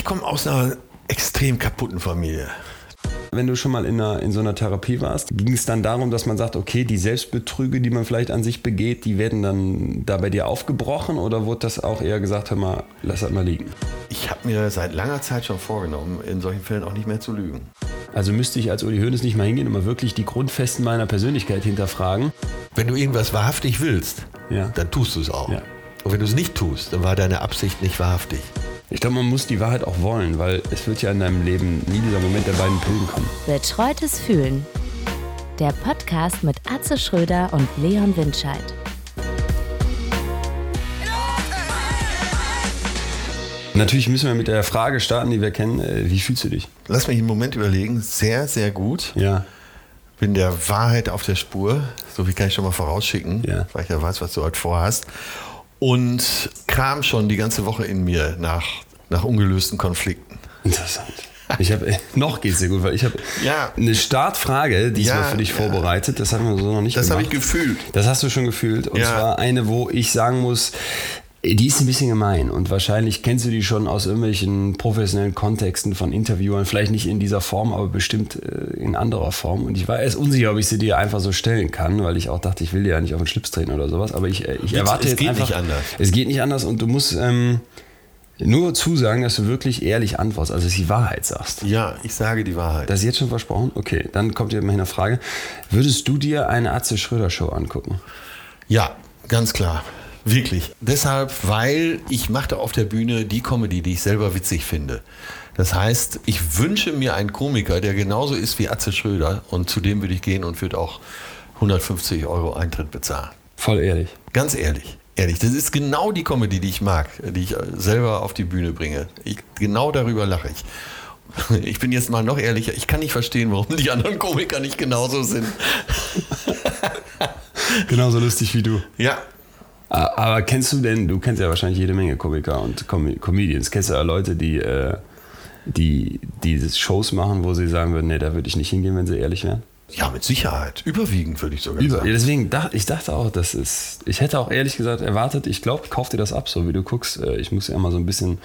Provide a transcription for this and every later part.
Ich komme aus einer extrem kaputten Familie. Wenn du schon mal in, einer, in so einer Therapie warst, ging es dann darum, dass man sagt, okay, die Selbstbetrüge, die man vielleicht an sich begeht, die werden dann da bei dir aufgebrochen oder wurde das auch eher gesagt, hör mal, lass das mal liegen? Ich habe mir seit langer Zeit schon vorgenommen, in solchen Fällen auch nicht mehr zu lügen. Also müsste ich als Uli Hoeneß nicht mal hingehen und mal wirklich die Grundfesten meiner Persönlichkeit hinterfragen. Wenn du irgendwas wahrhaftig willst, Ja. dann tust du es auch. Ja. Und wenn du es nicht tust, dann war deine Absicht nicht wahrhaftig. Ich glaube, man muss die Wahrheit auch wollen, weil es wird ja in deinem Leben nie dieser Moment der beiden Pillen kommen. Betreutes Fühlen. Der Podcast mit Atze Schröder und Leon Windscheid. Natürlich müssen wir mit der Frage starten, die wir kennen. Äh, Wie fühlst du dich? Lass mich einen Moment überlegen. Sehr, sehr gut. Ja. Bin der Wahrheit auf der Spur. So viel kann ich schon mal vorausschicken, Ja. weil ich ja weiß, was du heute vorhast. Und kram schon die ganze Woche in mir nach, nach ungelösten Konflikten. Interessant. Ich habe noch geht's dir gut, weil ich habe Ja. eine Startfrage diesmal Ja, für dich vorbereitet. Das haben wir so noch nicht Das habe ich gefühlt. Das hast du schon gefühlt. Und Ja. zwar eine, wo ich sagen muss, die ist ein bisschen gemein. Und wahrscheinlich kennst du die schon aus irgendwelchen professionellen Kontexten von Interviewern. Vielleicht nicht in dieser Form, aber bestimmt äh, in anderer Form. Und ich war erst unsicher, ob ich sie dir einfach so stellen kann, weil ich auch dachte, ich will dir ja nicht auf den Schlips treten oder sowas. Aber ich, äh, ich erwarte es jetzt geht einfach, nicht anders. Es geht nicht anders und du musst ähm, nur zusagen, dass du wirklich ehrlich antwortest, also dass du die Wahrheit sagst. Ja, ich sage die Wahrheit. Das ist jetzt schon versprochen? Okay, dann kommt hier immerhin eine Frage. Würdest du dir eine Atze Schröder Show angucken? Ja, ganz klar. Wirklich. Deshalb, weil ich machte auf der Bühne die Comedy, die ich selber witzig finde. Das heißt, ich wünsche mir einen Komiker, der genauso ist wie Atze Schröder und zu dem würde ich gehen und würde auch 150 Euro Eintritt bezahlen. Voll ehrlich. Ganz ehrlich. Ehrlich, das ist genau die Comedy, die ich mag, die ich selber auf die Bühne bringe. Ich, genau darüber lache ich. Ich bin jetzt mal noch ehrlicher. Ich kann nicht verstehen, warum die anderen Komiker nicht genauso sind. Genauso lustig wie du. Ja, Aber kennst du denn, du kennst ja wahrscheinlich jede Menge Komiker und Com Comedians. Kennst du ja Leute, die, äh, die diese Shows machen, wo sie sagen würden, nee, da würde ich nicht hingehen, wenn sie ehrlich wären? Ja, mit Sicherheit. Überwiegend würde ich sogar Über, sagen. ja, deswegen dachte ich dachte auch, das ist. Ich hätte auch ehrlich gesagt erwartet, ich glaube, kauf dir das ab, so wie du guckst. Äh, Ich muss ja immer so ein bisschen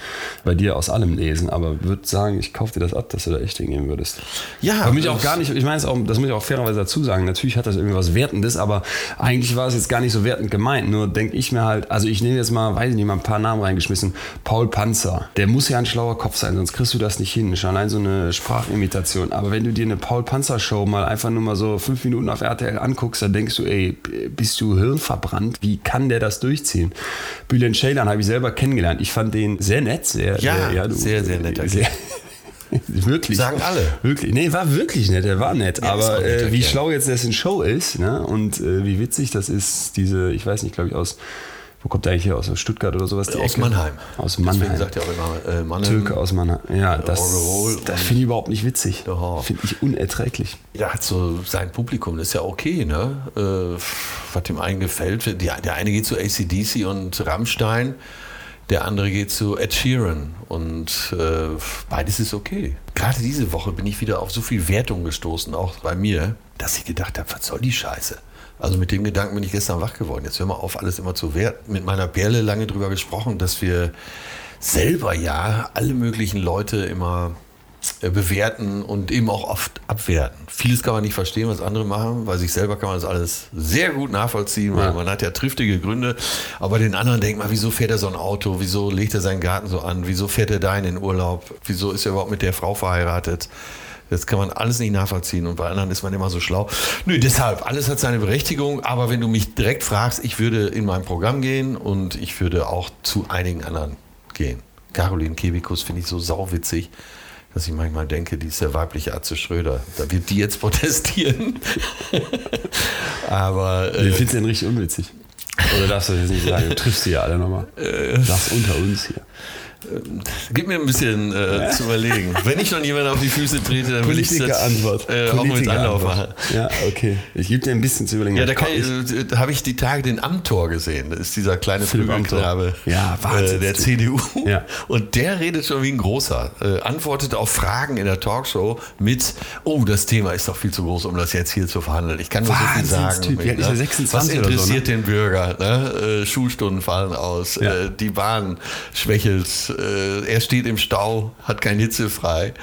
bei dir aus allem lesen, aber würde sagen, ich kauf dir das ab, dass du da echt hingehen würdest. Ja, aber mich auch gar nicht, ich meine es auch, das muss ich auch fairerweise dazu sagen, natürlich hat das irgendwie was Wertendes, aber eigentlich war es jetzt gar nicht so wertend gemeint. Nur denke ich mir halt, also ich nehme jetzt mal, weiß ich nicht, mal ein paar Namen reingeschmissen. Paul Panzer, der muss ja ein schlauer Kopf sein, sonst kriegst du das nicht hin. Schon allein so eine Sprachimitation. Aber wenn du dir eine Paul Panzer Show mal einfach nur mal so fünf Minuten auf RTL anguckst, dann denkst du, ey, bist du hirnverbrannt? Wie kann der das durchziehen? Bülent Ceylan habe ich selber kennengelernt. Ich fand den sehr nett, sehr, Ja, sehr, sehr, sehr netter sehr, Wirklich. Sagen alle. Wirklich. Nee, war wirklich nett, er war nett. Ja, aber äh, wie schlau jetzt dessen Show ist, ne? Und äh, wie witzig das ist, diese, ich weiß nicht, glaube ich, aus, wo kommt der eigentlich her? Aus Stuttgart oder sowas? Aus Ecke? Mannheim. Aus Deswegen Mannheim. sagt er auch immer äh, Mannheim. Türke aus Mannheim. Ja, das, das finde ich überhaupt nicht witzig. Finde ich unerträglich. Der hat so sein Publikum, das ist ja okay, ne? Äh, was dem einen gefällt. Die, der eine geht zu ACDC und Rammstein, der andere geht zu Ed Sheeran. Und äh, beides ist okay. Gerade diese Woche bin ich wieder auf so viel Wertung gestoßen, auch bei mir, dass ich gedacht habe, was soll die Scheiße? Also mit dem Gedanken bin ich gestern wach geworden. Jetzt hör mal auf, alles immer zu werten. Mit meiner Perle lange drüber gesprochen, dass wir selber ja alle möglichen Leute immer äh, bewerten und eben auch oft abwerten. Vieles kann man nicht verstehen, was andere machen. Bei sich selber kann man das alles sehr gut nachvollziehen, weil Ja. man hat ja triftige Gründe. Aber den anderen denkt man, wieso fährt er so ein Auto? Wieso legt er seinen Garten so an? Wieso fährt er da in den Urlaub? Wieso ist er überhaupt mit der Frau verheiratet? Das kann man alles nicht nachvollziehen und bei anderen ist man immer so schlau. Nö, deshalb, alles hat seine Berechtigung, aber wenn du mich direkt fragst, ich würde in mein Programm gehen und ich würde auch zu einigen anderen gehen. Caroline Kebikus finde ich so sauwitzig, dass ich manchmal denke, die ist der weibliche Atze Schröder. Da wird die jetzt protestieren. aber äh, findest du den richtig unwitzig? Oder darfst du das jetzt nicht sagen? Du triffst sie ja alle nochmal. Äh. Sag's unter uns hier. Gib mir ein bisschen äh, zu überlegen. Wenn ich schon jemanden auf die Füße trete, dann will ich jetzt Politiker-Antwort. äh, auch mit Anlauf machen. Ja, okay. Ich gebe dir ein bisschen zu überlegen. Ja, da, äh, da habe ich die Tage den Amtor gesehen. Das ist dieser kleine. Flügelknabe Ja, äh, Wahnsinn. der CDU. Ja. Und der redet schon wie ein großer. Äh, antwortet auf Fragen in der Talkshow mit, oh, das Thema ist doch viel zu groß, um das jetzt hier zu verhandeln. Ich kann nur so viel sagen. Alt ist er? 26 Was oder so, interessiert den Bürger? Ne? Äh, Schulstunden fallen aus, Ja. äh, die Bahn schwächelt, äh, er steht im Stau, hat kein Hitze frei.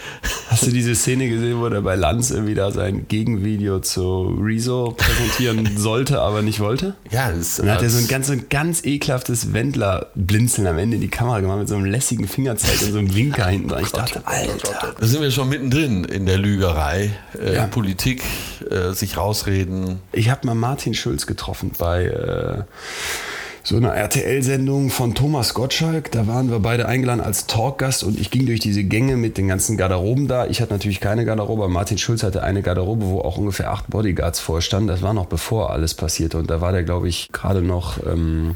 Hast du diese Szene gesehen, wo er bei Lanz irgendwie da sein Gegenvideo zu Rezo präsentieren sollte, aber nicht wollte? Ja, das Und dann hat er so ein ganz, so ein ganz ekelhaftes Wendler-Blinzeln am Ende in die Kamera gemacht mit so einem lässigen Fingerzeig und so einem Winker hinten dran. Ich dachte, Alter. Da sind wir schon mittendrin in der Lügerei. Äh, Ja. Politik, äh, sich rausreden. Ich habe mal Martin Schulz getroffen bei äh, so einer RTL-Sendung von Thomas Gottschalk. Da waren wir beide eingeladen als Talkgast und ich ging durch diese Gänge mit den ganzen Garderoben da. Ich hatte natürlich keine Garderobe, Martin Schulz hatte eine Garderobe, wo auch ungefähr acht Bodyguards vorstanden. Das war noch bevor alles passierte und da war der, glaube ich, gerade noch... Ähm,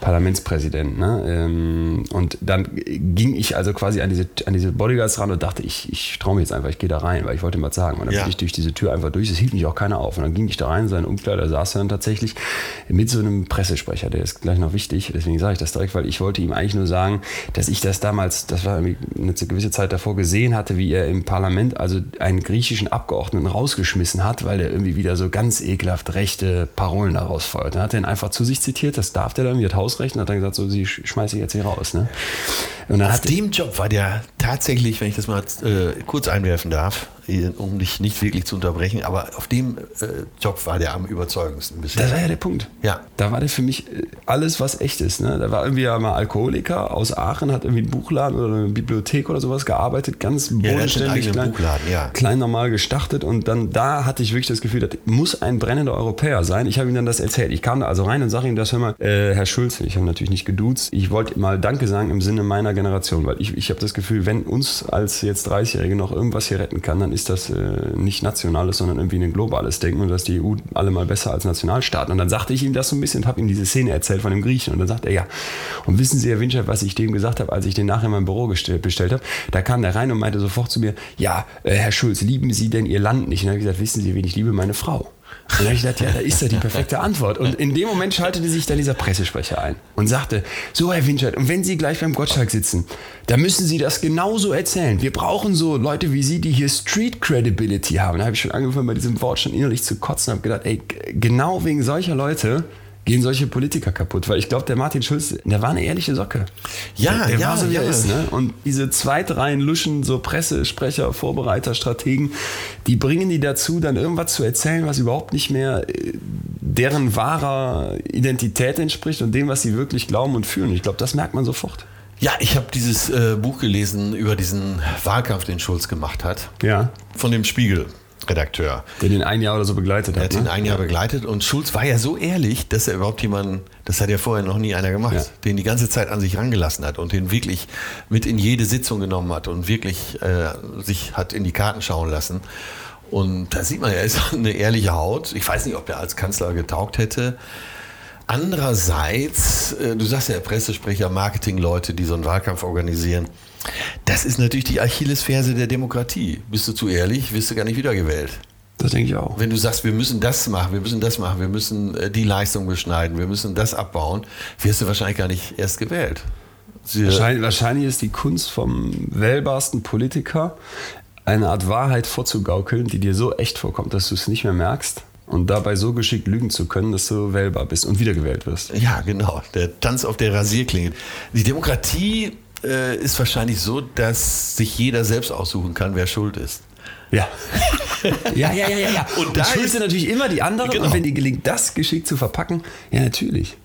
Parlamentspräsident. Ne? Ähm, und dann ging ich also quasi an diese, an diese Bodyguards ran und dachte, ich, ich traue mich jetzt einfach, ich gehe da rein, weil ich wollte ihm was sagen. Und dann Ja. bin ich durch diese Tür einfach durch, es hielt mich auch keiner auf. Und dann ging ich da rein, sein Umkleider saß dann tatsächlich mit so einem Pressesprecher, der ist gleich noch wichtig, deswegen sage ich das direkt, weil ich wollte ihm eigentlich nur sagen, dass ich das damals, das war eine gewisse Zeit davor, gesehen hatte, wie er im Parlament also einen griechischen Abgeordneten rausgeschmissen hat, weil der irgendwie wieder so ganz ekelhaft rechte Parolen daraus feuert. Dann hat er ihn einfach zu sich zitiert, das darf der dann, wie hat Hausrecht, und hat dann gesagt, so, sie sch- schmeiße ich jetzt hier raus. Ne? Und dann Auf hat dem Job war der tatsächlich, wenn ich das mal äh, kurz einwerfen darf, um dich nicht wirklich zu unterbrechen, aber auf dem äh, Job war der am überzeugendsten bisher. Das war ja der Punkt. Ja. Da war der für mich äh, alles, was echt ist. Ne? Da war irgendwie ja mal Alkoholiker aus Aachen, hat irgendwie einen Buchladen oder eine Bibliothek oder sowas gearbeitet, ganz bodenständig, eigenen klein, Buchladen, ja. klein normal gestartet und dann da hatte ich wirklich das Gefühl, das muss ein brennender Europäer sein. Ich habe ihm dann das erzählt. Ich kam da also rein und sage ihm das, hör mal, äh, Herr Schulz, ich habe natürlich nicht geduzt, ich wollte mal Danke sagen im Sinne meiner Generation, weil ich, ich habe das Gefühl, wenn uns als jetzt 30-Jährige noch irgendwas hier retten kann, dann ist das äh, nicht nationales, sondern irgendwie ein globales Denken und dass die EU alle mal besser als Nationalstaaten. Und dann sagte ich ihm das so ein bisschen und habe ihm diese Szene erzählt von dem Griechen. Und dann sagt er, ja, und wissen Sie, Herr Winscheid, was ich dem gesagt habe, als ich den nachher in mein Büro gestellt, bestellt habe? Da kam der rein und meinte sofort zu mir, ja, äh, Herr Schulz, lieben Sie denn Ihr Land nicht? Und dann habe ich gesagt, wissen Sie, wen ich liebe? Meine Frau. Und dann habe ich gedacht, ja, da ist ja die perfekte Antwort. Und in dem Moment schaltete sich dann dieser Pressesprecher ein und sagte, so Herr Winscheid, und wenn Sie gleich beim Gottschalk sitzen, dann müssen Sie das genauso erzählen. Wir brauchen so Leute wie Sie, die hier Street Credibility haben. Da habe ich schon angefangen, bei diesem Wort schon innerlich zu kotzen und habe gedacht, ey, genau wegen solcher Leute gehen solche Politiker kaputt. Weil ich glaube, der Martin Schulz, der war eine ehrliche Socke. Ja, der, der ja, war so, wie er ja. ist. Ne? Und diese Zweitreihen Luschen, so Pressesprecher, Vorbereiter, Strategen, die bringen die dazu, dann irgendwas zu erzählen, was überhaupt nicht mehr äh, deren wahrer Identität entspricht und dem, was sie wirklich glauben und fühlen. Ich glaube, das merkt man sofort. Ja, ich habe dieses äh, Buch gelesen über diesen Wahlkampf, den Schulz gemacht hat, Ja. von dem Spiegel-Redakteur. Der den ein Jahr oder so begleitet Er hat. hat ihn Ne? ein Jahr begleitet und Schulz war ja so ehrlich, dass er überhaupt jemanden, das hat ja vorher noch nie einer gemacht, Ja. den die ganze Zeit an sich rangelassen hat und den wirklich mit in jede Sitzung genommen hat und wirklich äh, sich hat in die Karten schauen lassen. Und da sieht man, er ist eine ehrliche Haut. Ich weiß nicht, ob er als Kanzler getaugt hätte. Andererseits, äh, du sagst ja Pressesprecher, Marketingleute, die so einen Wahlkampf organisieren. Das ist natürlich die Achillesferse der Demokratie. Bist du zu ehrlich, wirst du gar nicht wiedergewählt. Das denke ich auch. Wenn du sagst, wir müssen das machen, wir müssen das machen, wir müssen äh, die Leistung beschneiden, wir müssen das abbauen, wirst du wahrscheinlich gar nicht erst gewählt. Wahrscheinlich, wahrscheinlich ist die Kunst vom wählbarsten Politiker, eine Art Wahrheit vorzugaukeln, die dir so echt vorkommt, dass du es nicht mehr merkst und dabei so geschickt lügen zu können, dass du wählbar bist und wiedergewählt wirst. Ja, genau. Der Tanz auf der Rasierklinge. Die Demokratie äh, ist wahrscheinlich so, dass sich jeder selbst aussuchen kann, wer schuld ist. Ja. ja, ja, ja, ja, ja. Und Und, da ist- natürlich immer die anderen. Genau. Und wenn dir gelingt, das geschickt zu verpacken, ja, natürlich.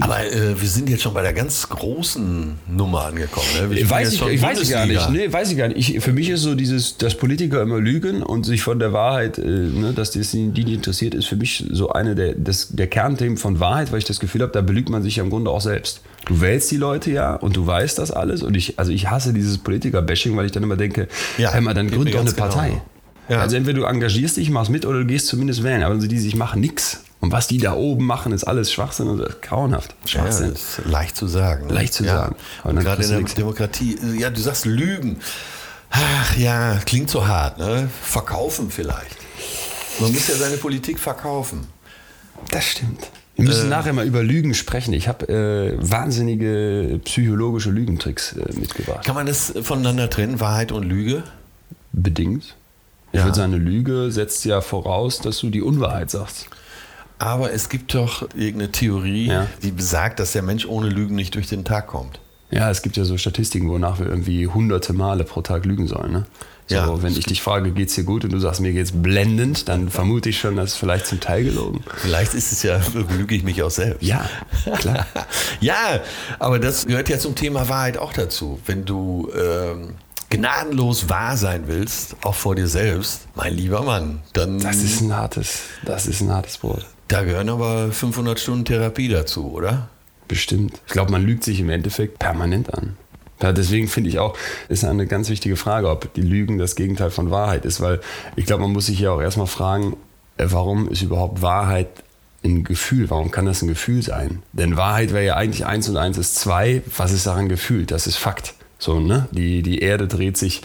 Aber äh, wir sind jetzt schon bei der ganz großen Nummer angekommen. Ne? Spielen Weiß ich, ich weiß ich gar nicht. Nee, weiß ich gar nicht. Ich, für mich ist so dieses, dass Politiker immer lügen und sich von der Wahrheit, äh, ne, dass das die nicht interessiert, ist für mich so eine der, des, der Kernthemen von Wahrheit, weil ich das Gefühl habe, da belügt man sich ja im Grunde auch selbst. Du wählst die Leute ja und du weißt das alles und ich, also ich hasse dieses Politiker-Bashing, weil ich dann immer denke, Ja, hör mal, dann gründ doch eine genau. Partei. Ja. Also entweder du engagierst dich, machst mit oder du gehst zumindest wählen. Aber die sich machen nix. Und was die da oben machen, ist alles Schwachsinn und ist grauenhaft. Ja, Schwachsinn. das ist leicht zu sagen. Leicht zu ja. sagen. Und dann gerade in der nichts. Demokratie, äh, ja, du sagst Lügen. Ach ja, klingt so hart, ne? Verkaufen vielleicht. Man muss ja seine Politik verkaufen. Das stimmt. Wir müssen nachher mal über Lügen sprechen. Ich habe äh, wahnsinnige psychologische Lügentricks äh, mitgebracht. Kann man das voneinander trennen, Wahrheit und Lüge? Bedingt. Ich Ja. würde sagen, eine Lüge setzt ja voraus, dass du die Unwahrheit sagst. Aber es gibt doch irgendeine Theorie, Ja. die besagt, dass der Mensch ohne Lügen nicht durch den Tag kommt. Ja, es gibt ja so Statistiken, wonach wir irgendwie hunderte Male pro Tag lügen sollen. Ne? So, Ja. wenn ich dich frage, geht's dir gut und du sagst, mir geht's blendend, dann vermute ich schon, dass vielleicht zum Teil gelogen. Vielleicht ist es ja, lüge ich mich auch selbst. Ja, klar. Ja, aber das gehört ja zum Thema Wahrheit auch dazu. Wenn du ähm, gnadenlos wahr sein willst, auch vor dir selbst, mein lieber Mann, dann Das ist ein hartes, das ist ein hartes Brot. Da gehören aber 500 Stunden Therapie dazu, oder? Bestimmt. Ich glaube, man lügt sich im Endeffekt permanent an. Ja, deswegen finde ich auch, ist eine ganz wichtige Frage, ob die Lügen das Gegenteil von Wahrheit ist, weil ich glaube, man muss sich ja auch erstmal fragen, äh, warum ist überhaupt Wahrheit ein Gefühl? Warum kann das ein Gefühl sein? Denn Wahrheit wäre ja eigentlich eins und eins ist zwei. Was ist daran gefühlt? Das ist Fakt. So, ne? Die, die Erde dreht sich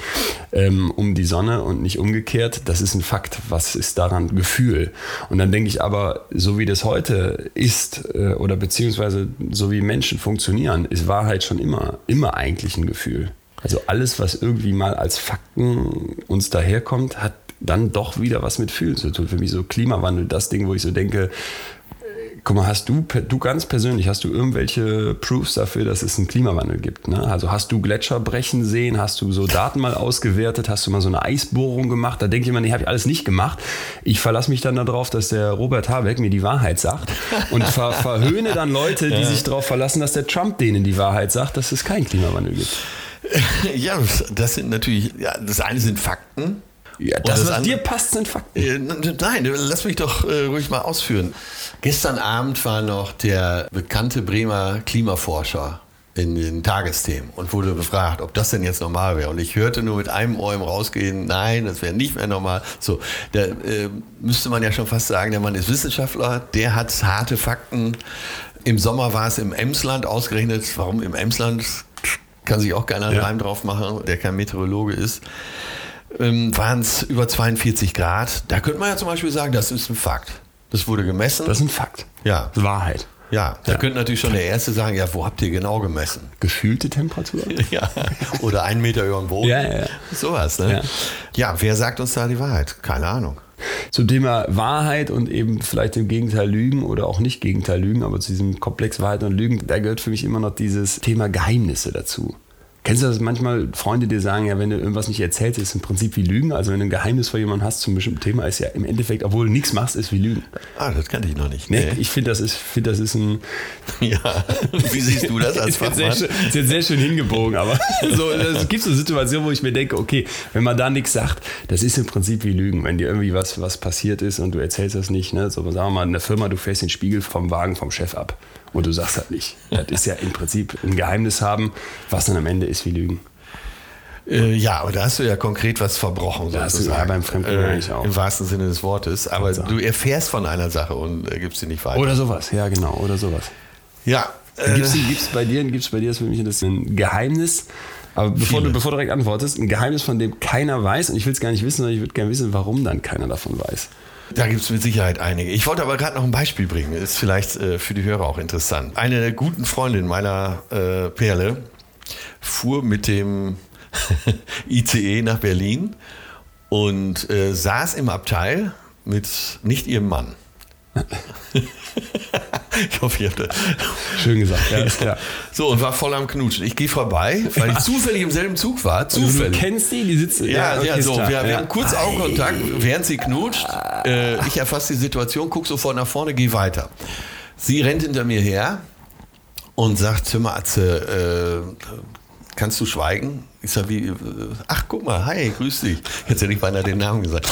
ähm, um die Sonne und nicht umgekehrt. Das ist ein Fakt. Was ist daran Gefühl? Und dann denke ich aber, so wie das heute ist äh, oder beziehungsweise so wie Menschen funktionieren, ist Wahrheit schon immer, immer eigentlich ein Gefühl. Also alles, was irgendwie mal als Fakten uns daherkommt, hat dann doch wieder was mit Fühlen zu tun. Für mich so Klimawandel, das Ding, wo ich so denke, Guck mal, hast du, du ganz persönlich, hast du irgendwelche Proofs dafür, dass es einen Klimawandel gibt? Ne? Also hast du Gletscher brechen sehen? Hast du so Daten mal ausgewertet? Hast du mal so eine Eisbohrung gemacht? Da denke ich immer, nee, habe ich alles nicht gemacht. Ich verlasse mich dann darauf, dass der Robert Habeck mir die Wahrheit sagt und ver verhöhne dann Leute, die sich darauf verlassen, dass der Trump denen die Wahrheit sagt, dass es keinen Klimawandel gibt. Ja, das sind natürlich, ja, das eine sind Fakten. Ja, Und das, was dir passt, sind Fakten. Äh, Nein, lass mich doch äh, ruhig mal ausführen. Gestern Abend war noch der bekannte Bremer Klimaforscher in den Tagesthemen und wurde befragt, ob das denn jetzt normal wäre. Und ich hörte nur mit einem Ohr im Rausgehen, nein, das wäre nicht mehr normal. So, da äh, müsste man ja schon fast sagen, der Mann ist Wissenschaftler, der hat harte Fakten. Im Sommer war es im Emsland ausgerechnet. Warum im Emsland? Kann sich auch keiner einen Ja. Reim drauf machen, der kein Meteorologe ist ähm, waren es über 42 Grad. Da könnte man ja zum Beispiel sagen, das ist ein Fakt. Das wurde gemessen. Das ist ein Fakt. ja, Wahrheit. ja, da Ja. könnte natürlich schon der Erste sagen, ja, wo habt ihr genau gemessen? Gefühlte Temperatur? Ja, oder einen Meter über dem Boden. Ja, ja, ja. Sowas, ne? Ja. Ja. wer sagt uns da die Wahrheit? Keine Ahnung. Zum Thema Wahrheit und eben vielleicht im Gegenteil Lügen oder auch nicht Gegenteil Lügen, aber zu diesem Komplex Wahrheit und Lügen, da gehört für mich immer noch dieses Thema Geheimnisse dazu. Kennst du das manchmal, Freunde dir sagen, ja, wenn du irgendwas nicht erzählst, ist im Prinzip wie Lügen. Also wenn du ein Geheimnis vor jemandem hast zum bestimmten Thema, ist ja im Endeffekt, obwohl du nichts machst, ist wie Lügen. Ah, das kannte ich noch nicht. Nee, ich finde, das, ist, find, das ist ein... Ja, wie siehst du das als ist Fachmann? schön, ist jetzt sehr schön hingebogen, aber so, es gibt so Situationen, wo ich mir denke, okay, wenn man da nichts sagt, das ist im Prinzip wie Lügen. Wenn dir irgendwie was, was passiert ist und du erzählst das nicht, ne? so sagen wir mal, in der Firma, du fährst den Spiegel vom Wagen vom Chef ab und du sagst das nicht. Das ist ja im Prinzip ein Geheimnis haben, was dann am Ende ist wie Lügen. Äh, ja, aber da hast du ja konkret was verbrochen. Da hast du- ja, beim Fremdgehen eigentlich auch. Im wahrsten Sinne des Wortes. Aber du erfährst von einer Sache und äh, gibst sie nicht weiter. Oder sowas, ja genau, oder sowas. ja, äh, Gibt es bei dir, gibt's bei dir, das für mich das ein Geheimnis, aber bevor du, bevor du direkt antwortest, ein Geheimnis, von dem keiner weiß und ich will es gar nicht wissen, sondern ich würde gerne wissen, warum dann keiner davon weiß. Da gibt es mit Sicherheit einige. Ich wollte aber gerade noch ein Beispiel bringen. Ist vielleicht äh, für die Hörer auch interessant. Eine der guten Freundinnen meiner äh, Perle fuhr mit dem ICE nach Berlin und äh, saß im Abteil mit nicht ihrem Mann. ich hoffe, ihr habt das. Schön gesagt, ja, ist klar. So, und war voll am Knutschen. Ich gehe vorbei, weil ich zufällig im selben Zug war. Du Zufällig. kennst die, die sitzen. Ja, ja, so. Wir, wir haben kurz Augenkontakt, während sie knutscht. Äh, ich erfasse die Situation, gucke sofort nach vorne, gehe weiter. Sie rennt hinter mir her und sagt, hör mal, Atze, äh, kannst du schweigen? Ich sag, wie, äh, ach, guck mal, hi, grüß dich. Jetzt hätte ich beinahe den Namen gesagt.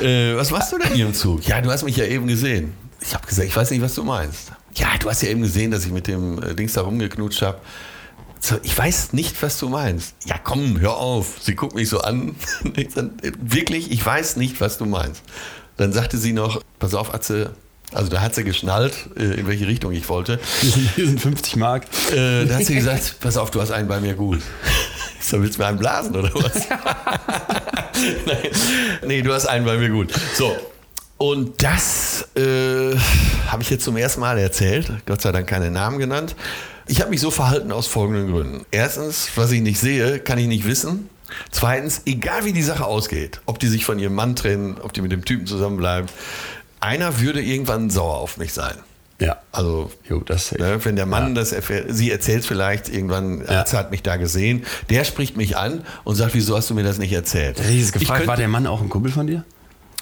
Äh, was machst du denn hier im Zug? Ja, du hast mich ja eben gesehen. Ich habe gesagt, ich weiß nicht, was du meinst. Ja, du hast ja eben gesehen, dass ich mit dem äh, Dings da rumgeknutscht habe. Ich weiß nicht, was du meinst. Ja, komm, hör auf. Sie guckt mich so an. Wirklich, ich weiß nicht, was du meinst. Dann sagte sie noch, pass auf, Atze. Also da hat sie geschnallt, äh, in welche Richtung ich wollte. Hier sind, hier sind 50 Mark. Äh, da hat sie gesagt, pass auf, du hast einen bei mir gut. Ich sag, willst du mir einen blasen oder was? Nein. Nee, du hast einen bei mir gut. So. Und das äh, habe ich jetzt zum ersten Mal erzählt. Gott sei Dank keine Namen genannt. Ich habe mich so verhalten aus folgenden Gründen. Erstens, was ich nicht sehe, kann ich nicht wissen. Zweitens, egal wie die Sache ausgeht, ob die sich von ihrem Mann trennen, ob die mit dem Typen zusammenbleiben, einer würde irgendwann sauer auf mich sein. Ja. Also, Jo, ne, wenn der Mann das erfährt, sie erzählt vielleicht irgendwann, Ja. Arzt hat mich da gesehen, der spricht mich an und sagt, wieso hast du mir das nicht erzählt? Ich gefragt, könnte- war der Mann auch ein Kumpel von dir?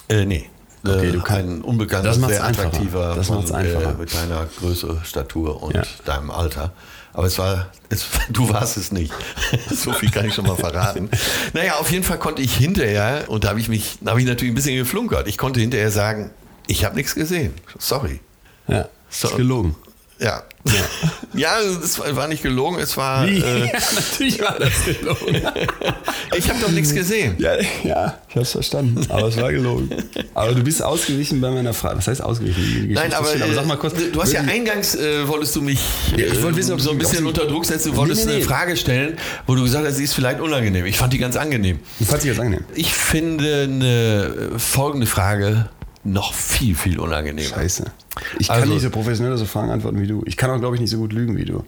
Äh, nee. Okay, äh, du kannst- ein unbekannter, Das sehr attraktiver Das macht's Mann, einfacher. Äh, mit deiner Größe, Statur und Ja. deinem Alter. Aber es war, es, du warst es nicht. so viel kann ich schon mal verraten. Naja, auf jeden Fall konnte ich hinterher, und da habe ich mich, da habe ich natürlich ein bisschen geflunkert, ich konnte hinterher sagen, ich habe nichts gesehen. Sorry. Ja. So. Ist gelogen. Ja. Ja, es war war nicht gelogen, es war. Äh, natürlich war das gelogen. ich habe doch nichts gesehen. ja, ja, ich hab's verstanden. Aber es war gelogen. Aber du bist ausgewichen bei meiner Frage. Was heißt ausgewichen? Nein, aber, äh, sag mal kurz. du hast ja eingangs, äh, wolltest du mich Ja, ich wollte äh, wissen, ob so ein bisschen sie- unter Druck setzen, du wolltest Nee, nee, eine nee. Frage stellen, wo du gesagt hast, sie ist vielleicht unangenehm. Ich fand die ganz angenehm. Du fandst dich jetzt angenehm. Ich finde eine äh, folgende Frage noch viel, viel unangenehmer. Scheiße. Ich kann Also- nicht so professionell so Fragen antworten wie du. Ich kann auch, glaube ich, nicht so gut lügen wie du.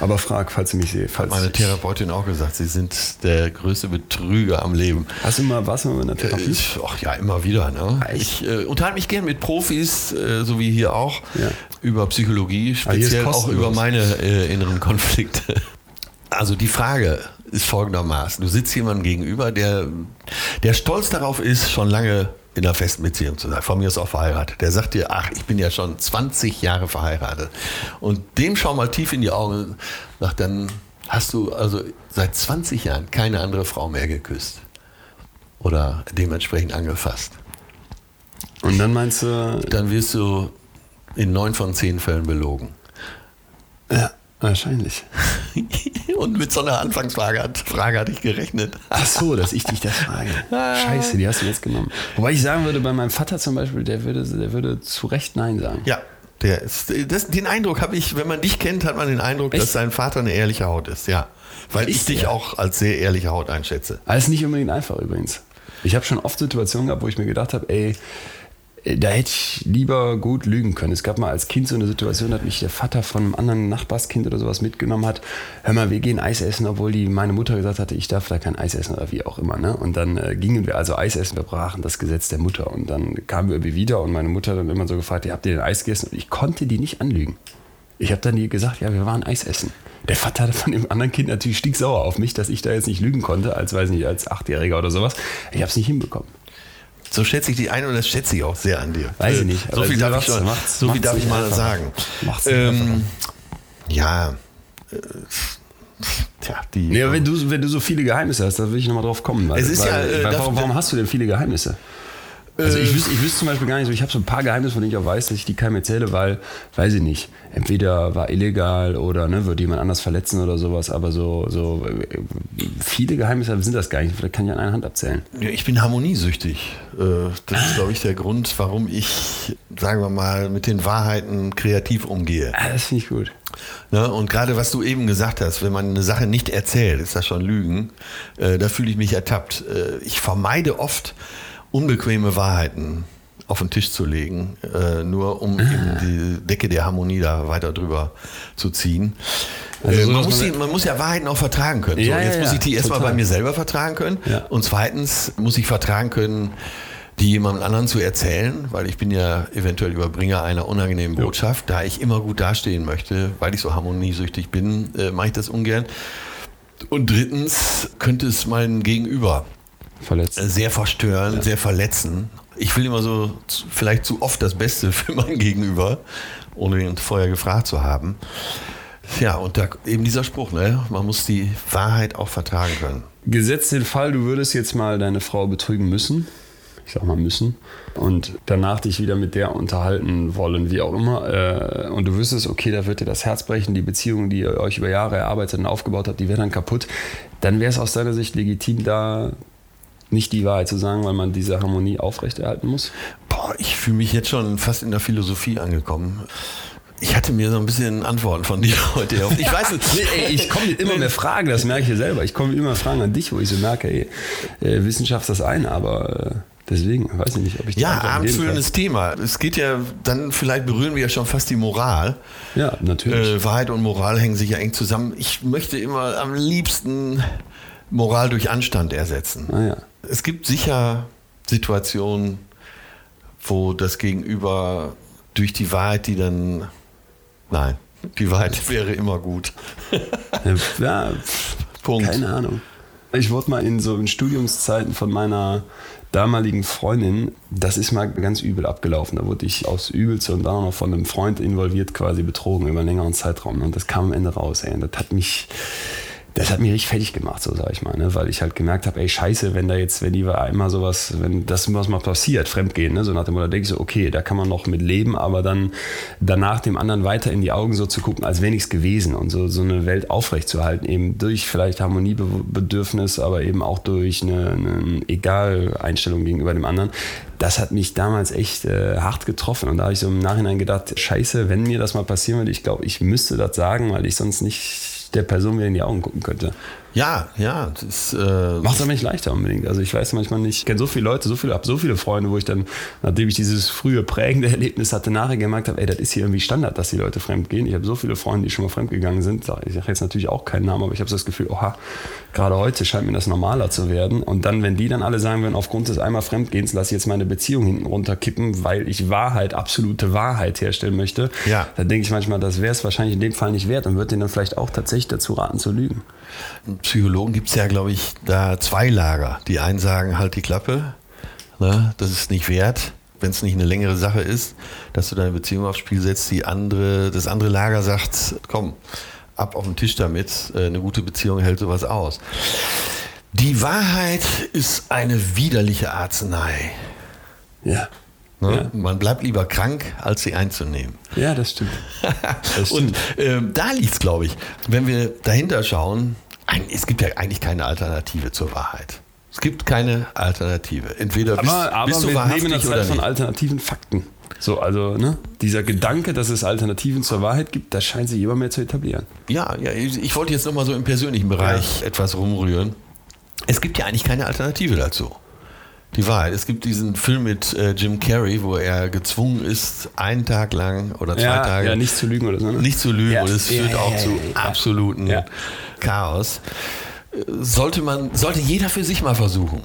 Aber frag, falls du mich siehst. Falls Meine Therapeutin auch gesagt, sie sind der größte Betrüger am Leben. Hast du mal, du mal in der Therapie? Ich, ach ja, immer wieder. Ne? Echt? Ich äh, unterhalte mich gern mit Profis, äh, so wie hier auch, Ja. über Psychologie, Ah, speziell auch über meine äh, inneren Konflikte. Also die Frage ist folgendermaßen. Du sitzt jemandem gegenüber, der, der stolz darauf ist, schon lange in einer festen Beziehung zu sein. Von mir ist auch verheiratet. Der sagt dir, ach, ich bin ja schon 20 Jahre verheiratet. Und dem schau mal tief in die Augen sagt, dann hast du also seit 20 Jahren keine andere Frau mehr geküsst. Oder dementsprechend angefasst. Und dann meinst du, Dann wirst du in neun von zehn Fällen belogen. ja, wahrscheinlich. Und mit so einer Anfangsfrage hat, Frage hatte ich gerechnet. Ach so, dass ich dich das frage. Scheiße, die hast du jetzt genommen. Wobei ich sagen würde, bei meinem Vater zum Beispiel, der würde, der würde zu Recht Nein sagen. Ja, der ist, das, den Eindruck habe ich, wenn man dich kennt, hat man den Eindruck, Echt? dass dein Vater eine ehrliche Haut ist. Ja, weil ich Ist dich er? auch als sehr ehrliche Haut einschätze. Alles nicht unbedingt einfach übrigens. Ich habe schon oft Situationen gehabt, wo ich mir gedacht habe, ey, da hätte ich lieber gut lügen können. Es gab mal als Kind so eine Situation, da hat mich der Vater von einem anderen Nachbarskind oder sowas mitgenommen hat. Hör mal, wir gehen Eis essen, obwohl die meine Mutter gesagt hatte, ich darf da kein Eis essen oder wie auch immer. Ne? Und dann äh, gingen wir also Eis essen, wir brachen das Gesetz der Mutter. Und dann kamen wir wieder und meine Mutter dann immer so gefragt, ja, habt ihr denn Eis gegessen? Und ich konnte die nicht anlügen. Ich habe dann gesagt, ja, wir waren Eis essen. Der Vater von dem anderen Kind natürlich stinksauer auf mich, dass ich da jetzt nicht lügen konnte, als weiß nicht, als Achtjähriger oder sowas. Ich habe es nicht hinbekommen. So schätze ich dich ein und das schätze ich auch sehr an dir. Weiß ich Äh, nicht, So viel darf ich, schon, macht's- so viel darf ich mal einfacher. sagen. Macht's Ähm, ja, äh, tja, die. Aber wenn du, wenn du so viele Geheimnisse hast, da will ich nochmal drauf kommen. Weil, Es ist weil, ja, äh, weil, warum, warum hast du denn viele Geheimnisse? Also ich Äh, wüsste, ich wüsste zum Beispiel gar nicht so, ich habe so ein paar Geheimnisse, von denen ich auch weiß, dass ich die keinem erzähle, weil, weiß ich nicht, entweder war illegal oder ne, würde jemand anders verletzen oder sowas, aber so, so äh, viele Geheimnisse sind das gar nicht, da kann ich an einer Hand abzählen. Ja, ich bin harmoniesüchtig. Äh, Das ist, glaube ich, der Grund, warum ich, sagen wir mal, mit den Wahrheiten kreativ umgehe. Ah, das finde ich gut. Ne? Und gerade was du eben gesagt hast, wenn man eine Sache nicht erzählt, ist das schon Lügen. Da fühle ich mich ertappt. Ich vermeide oft unbequeme Wahrheiten auf den Tisch zu legen, äh, nur um die Decke der Harmonie da weiter drüber zu ziehen. Also Äh, so, man, muss die, man muss ja Wahrheiten auch vertragen können. So, Ja, jetzt ja, muss ich die erstmal bei mir selber vertragen können. Ja. Und zweitens muss ich vertragen können, die jemandem anderen zu erzählen, weil ich bin ja eventuell Überbringer einer unangenehmen Botschaft. Da ich immer gut dastehen möchte, weil ich so harmoniesüchtig bin, äh, mache ich das ungern. Und drittens könnte es mein Gegenüber Verletzt. äh, sehr verstören, sehr verletzen. Ich will immer so vielleicht zu oft das Beste für mein Gegenüber, ohne ihn vorher gefragt zu haben. Ja, und da eben dieser Spruch, ne? man muss die Wahrheit auch vertragen können. Gesetzt den Fall, du würdest jetzt mal deine Frau betrügen müssen, ich sag mal müssen, und danach dich wieder mit der unterhalten wollen, wie auch immer, äh, und du wüsstest, okay, da wird dir das Herz brechen, die Beziehung, die ihr euch über Jahre erarbeitet und aufgebaut habt, die wäre dann kaputt, dann wäre es aus deiner Sicht legitim, da nicht die Wahrheit zu sagen, weil man diese Harmonie aufrechterhalten muss? Boah, ich fühle mich jetzt schon fast in der Philosophie angekommen. Ich hatte mir so ein bisschen Antworten von dir heute erhofft. Ich weiß es. Nee, ey, ich komme mit immer mehr Fragen, das merke ich ja selber. Ich komme immer mehr Fragen an dich, wo ich so merke, ey, äh, Wissenschaft ist das eine, aber äh, deswegen weiß ich nicht, ob ich Ja, abendfüllendes Thema. Es geht ja, dann vielleicht berühren wir ja schon fast die Moral. Ja, natürlich. Äh, Wahrheit und Moral hängen sich ja eng zusammen. Ich möchte immer am liebsten Moral durch Anstand ersetzen. ah, ja. Es gibt sicher Situationen, wo das Gegenüber durch die Wahrheit, die dann. Nein, die Wahrheit wäre immer gut. ja, Punkt. keine Ahnung. Ich wurde mal in so in Studiumszeiten von meiner damaligen Freundin, das ist mal ganz übel abgelaufen. Da wurde ich aus Übelste und dann auch noch von einem Freund involviert quasi betrogen über einen längeren Zeitraum. Und das kam am Ende raus. Ey. Und das hat mich, das hat mich richtig fertig gemacht, so sag ich mal, ne? weil ich halt gemerkt habe, ey Scheiße, wenn da jetzt, wenn die einmal sowas, wenn das was mal passiert, Fremdgehen, ne? so nach dem Motto, denke ich so, okay, da kann man noch mit leben, aber dann danach dem anderen weiter in die Augen so zu gucken, als wäre nichts gewesen und so, so eine Welt aufrechtzuerhalten, eben durch vielleicht Harmoniebedürfnis, aber eben auch durch eine, eine Egal-Einstellung gegenüber dem anderen, das hat mich damals echt äh, hart getroffen. Und da habe ich so im Nachhinein gedacht, scheiße, wenn mir das mal passieren würde, ich glaube, ich müsste das sagen, weil ich sonst nicht der Person wieder in die Augen gucken könnte. Ja, ja, das äh, Macht es aber nicht leichter unbedingt. Also ich weiß manchmal nicht, ich kenne so viele Leute, so viele, habe so viele Freunde, wo ich dann, nachdem ich dieses frühe prägende Erlebnis hatte, nachher gemerkt habe, ey, das ist hier irgendwie Standard, dass die Leute fremd gehen. Ich habe so viele Freunde, die schon mal fremd gegangen sind. Ich sage jetzt natürlich auch keinen Namen, aber ich habe so das Gefühl, oha, gerade heute scheint mir das normaler zu werden. Und dann, wenn die dann alle sagen würden, aufgrund des einmal Fremdgehens lasse ich jetzt meine Beziehung hinten runterkippen, weil ich Wahrheit, absolute Wahrheit herstellen möchte, Ja. dann denke ich manchmal, das wäre es wahrscheinlich in dem Fall nicht wert und würde denen dann vielleicht auch tatsächlich dazu raten zu lügen. Psychologen gibt es ja, glaube ich, da zwei Lager. Die einen sagen, halt die Klappe, ne, das ist nicht wert, wenn es nicht eine längere Sache ist, dass du deine Beziehung aufs Spiel setzt. Die andere, das andere Lager sagt, komm, ab auf den Tisch damit, äh, eine gute Beziehung hält sowas aus. Die Wahrheit ist eine widerliche Arznei. Ja. Ne? Man bleibt lieber krank, als sie einzunehmen. Ja, das stimmt. Das Und stimmt. ähm, da liegt es, glaube ich. Wenn wir dahinter schauen, es gibt ja eigentlich keine Alternative zur Wahrheit. Es gibt keine Alternative. Entweder bist, aber, aber bist du wir leben in einer Zeit von alternativen Fakten. So, also, ne? Dieser Gedanke, dass es Alternativen zur Wahrheit gibt, das scheint sich immer mehr zu etablieren. Ja, ja, ich ich wollte jetzt nochmal so im persönlichen Bereich etwas rumrühren. Es gibt ja eigentlich keine Alternative dazu. Die Wahrheit. Es gibt diesen Film mit äh, Jim Carrey, wo er gezwungen ist, einen Tag lang oder zwei Ja, Tage ja, nicht zu lügen oder so. Ne? nicht zu lügen Ja. und es führt ja, auch zu absoluten. Chaos. Sollte man, sollte jeder für sich mal versuchen.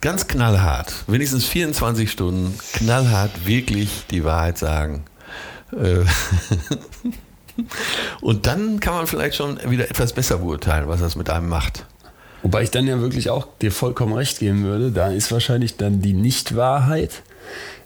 Ganz knallhart, wenigstens 24 Stunden, knallhart wirklich die Wahrheit sagen. Äh, Und dann kann man vielleicht schon wieder etwas besser beurteilen, was das mit einem macht. Wobei ich dann ja wirklich auch dir vollkommen recht geben würde, da ist wahrscheinlich dann die Nichtwahrheit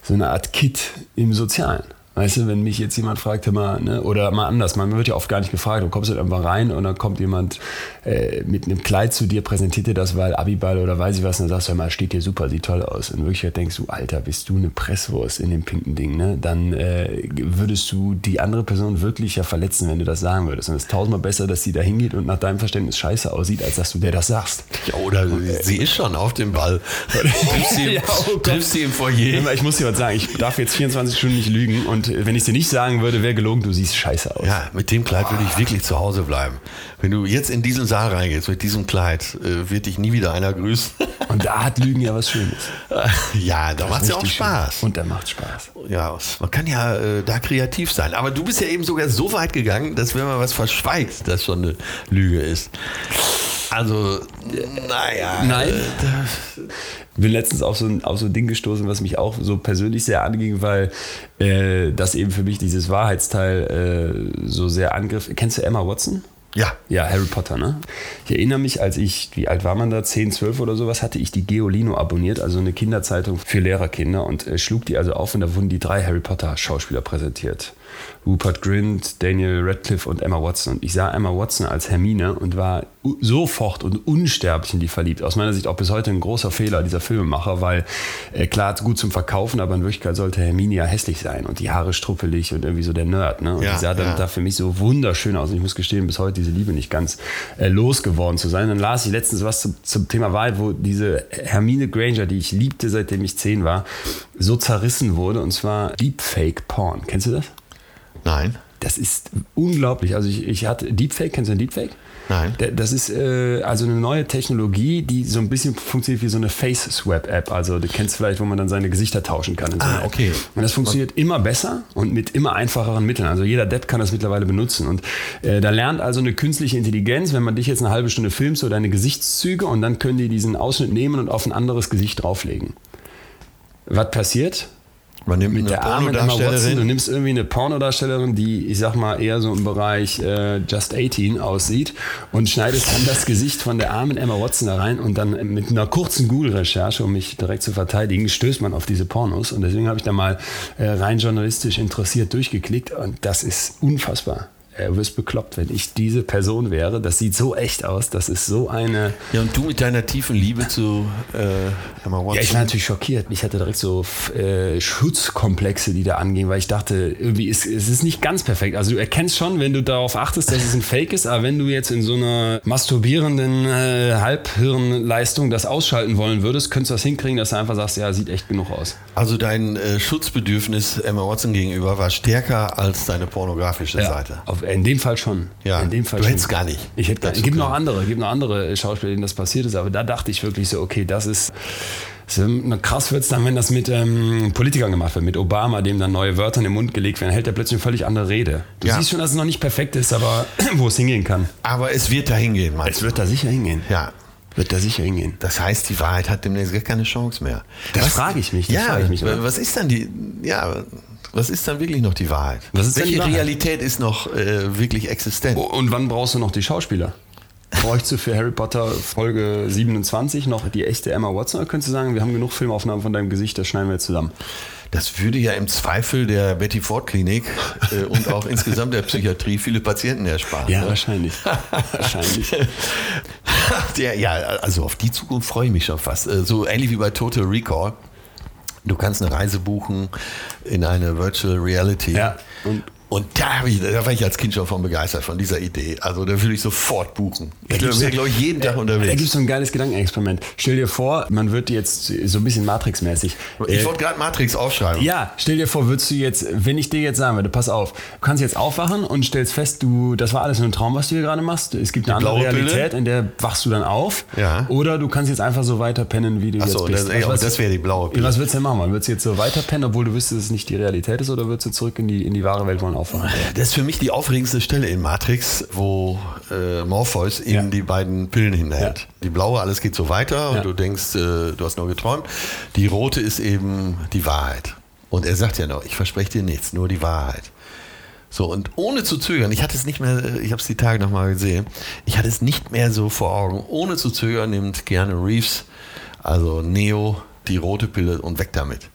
so eine Art Kit im Sozialen. Weißt du, wenn mich jetzt jemand fragt, hör mal, ne, oder mal anders, man wird ja oft gar nicht gefragt, du kommst halt einfach rein und dann kommt jemand äh, mit einem Kleid zu dir, präsentiert dir das, weil Abiball oder weiß ich was, und dann sagst du, hör mal, steht dir super, sieht toll aus. Und in Wirklichkeit denkst du, Alter, bist du eine Presswurst in dem pinken Ding, ne? Dann äh, würdest du die andere Person wirklich ja verletzen, wenn du das sagen würdest. Und es ist tausendmal besser, dass sie da hingeht und nach deinem Verständnis scheiße aussieht, als dass du der das sagst. Ja, oder sie ist schon auf dem Ball. triffst sie, Ja, oh triffst sie im Foyer. Ich muss dir was sagen, ich darf jetzt 24 Stunden nicht lügen und äh, wenn ich dir nicht sagen würde, wäre gelogen, du siehst scheiße aus. Ja, mit dem Kleid würde ich wirklich zu Hause bleiben. Wenn du jetzt in diesen Saal reingehst, mit diesem Kleid, äh, wird dich nie wieder einer grüßen. Und da hat Lügen ja was Schönes. ja, da macht es ja auch Richtig schön. Spaß. Und da macht Spaß. Ja, man kann ja äh, da kreativ sein. Aber du bist ja eben sogar so weit gegangen, dass wenn man was verschweigt, das schon eine Lüge ist. Also, naja. Nein. Äh, Ich bin letztens auf so, ein, auf so ein Ding gestoßen, was mich auch so persönlich sehr anging, weil äh, das eben für mich dieses Wahrheitsteil äh, so sehr angriff. Kennst du Emma Watson? Ja. Ja, Harry Potter, ne? Ich erinnere mich, als ich, wie alt war man da, 10, 12 oder sowas, hatte ich die Geolino abonniert, also eine Kinderzeitung für Lehrerkinder und äh, schlug die also auf und da wurden die drei Harry Potter Schauspieler präsentiert. Rupert Grint, Daniel Radcliffe und Emma Watson. Und ich sah Emma Watson als Hermine und war sofort und unsterblich in die verliebt. Aus meiner Sicht auch bis heute ein großer Fehler dieser Filmemacher, weil äh, klar, gut zum Verkaufen, aber in Wirklichkeit sollte Hermine ja hässlich sein und die Haare struppelig und irgendwie so der Nerd. Ne? Und Ja, die sah dann ja. da für mich so wunderschön aus. Und ich muss gestehen, bis heute diese Liebe nicht ganz äh, losgeworden zu sein. Dann las ich letztens was zum, zum Thema Wahrheit, wo diese Hermine Granger, die ich liebte, seitdem ich zehn war, so zerrissen wurde. Und zwar Deepfake Porn. Kennst du das? Nein. Das ist unglaublich. Also ich, ich hatte Deepfake, kennst du Deepfake? Nein. Da- Das ist äh, also eine neue Technologie, die so ein bisschen funktioniert wie so eine Face-Swap-App. Also du kennst vielleicht, wo man dann seine Gesichter tauschen kann. so Ah, App. okay. Und das funktioniert immer besser und mit immer einfacheren Mitteln. Also jeder Depp kann das mittlerweile benutzen. Und äh, da lernt also eine künstliche Intelligenz, wenn man dich jetzt eine halbe Stunde filmst, so deine Gesichtszüge und dann können die diesen Ausschnitt nehmen und auf ein anderes Gesicht drauflegen. Was passiert? Man nimmt mit eine der armen Emma Watson. Du Pornodarstellerin. nimmst irgendwie eine Pornodarstellerin, die, ich sag mal, eher so im Bereich äh, Just 18 aussieht und schneidest dann das Gesicht von der armen Emma Watson da rein und dann mit einer kurzen Google-Recherche, um mich direkt zu verteidigen, stößt man auf diese Pornos. Und deswegen habe ich da mal äh, rein journalistisch interessiert durchgeklickt und das ist unfassbar. Er wirst bekloppt, wenn ich diese Person wäre. Das sieht so echt aus. Das ist so eine. Ja, und du mit deiner tiefen Liebe zu äh, Emma Watson. Ja, ich war natürlich schockiert. Ich hatte direkt so äh, Schutzkomplexe, die da angingen, weil ich dachte, irgendwie ist es ist nicht ganz perfekt. Also du erkennst schon, wenn du darauf achtest, dass es ein Fake ist, aber wenn du jetzt in so einer masturbierenden äh, Halbhirnleistung das ausschalten wollen würdest, könntest du das hinkriegen, dass du einfach sagst, ja, sieht echt genug aus. Also dein äh, Schutzbedürfnis Emma Watson gegenüber war stärker als deine pornografische Seite. Auf, in dem Fall schon. Ja, in dem Fall du schon. hättest gar nicht Ich hätte gar, es gibt noch andere, gibt noch andere Schauspieler, denen das passiert ist, aber da dachte ich wirklich so, okay, das ist so, krass wird es dann, wenn das mit ähm, Politikern gemacht wird, mit Obama, dem dann neue Wörter in den Mund gelegt werden, hält er plötzlich eine völlig andere Rede. Du Ja. siehst schon, dass es noch nicht perfekt ist, aber wo es hingehen kann. Aber es wird dahin gehen, meinst Es wird da sicher hingehen. Ja. Wird da sicher hingehen. Das heißt, die Wahrheit hat demnächst gar keine Chance mehr. Das frage ich mich, das ja, frage ich mich, oder? was ist dann die, ja, was ist dann wirklich noch die Wahrheit? Was ist denn Welche die Wahrheit? Realität ist noch äh, wirklich existent? Und wann brauchst du noch die Schauspieler? Bräuchst du für Harry Potter Folge 27 noch die echte Emma Watson? Oder könntest du sagen, wir haben genug Filmaufnahmen von deinem Gesicht, das schneiden wir jetzt zusammen? Das würde ja im Zweifel der Betty Ford Klinik äh, und auch insgesamt der Psychiatrie viele Patienten ersparen. Ja, ne? wahrscheinlich. wahrscheinlich. Der, ja, also auf die Zukunft freue ich mich schon fast. Äh, So ähnlich wie bei Total Recall. Du kannst eine Reise buchen in eine Virtual Reality. Ja, und- Und da, ich, da war ich als Kind schon von begeistert, von dieser Idee. Also da würde ich sofort buchen. Da gibt's wäre, ja- glaube ich, jeden Tag Da unterwegs. gibt es so ein geiles Gedankenexperiment. Stell dir vor, man wird jetzt so ein bisschen Matrix-mäßig. Ich Äh, wollte gerade Matrix aufschreiben. ja, stell dir vor, würdest du jetzt, wenn ich dir jetzt sagen würde, pass auf, du kannst jetzt aufwachen und stellst fest, du, das war alles nur ein Traum, was du hier gerade machst. Es gibt eine andere blaue Pille? Realität, in der wachst du dann auf. Ja. Oder du kannst jetzt einfach so weiter pennen, wie du Ach so, jetzt bist. das- ey, was- das wäre die blaue Pille. Was würdest du denn machen? Würdest du jetzt so weiter pennen, obwohl du wüsstest, dass es nicht die Realität ist, oder würdest du zurück in die, in die wahre Welt wollen aufwachen? Das ist für mich die aufregendste Stelle in Matrix, wo äh, Morpheus ihm Ja. die beiden Pillen hinhält. Ja. Die blaue, alles geht so weiter und Ja. du denkst, äh, du hast nur geträumt. Die rote ist eben die Wahrheit. Und er sagt ja noch, ich verspreche dir nichts, nur die Wahrheit. So, und ohne zu zögern, ich hatte es nicht mehr, ich habe es die Tage nochmal gesehen, ich hatte es nicht mehr so vor Augen. Ohne zu zögern nimmt Keanu Reeves, also Neo, die rote Pille und weg damit.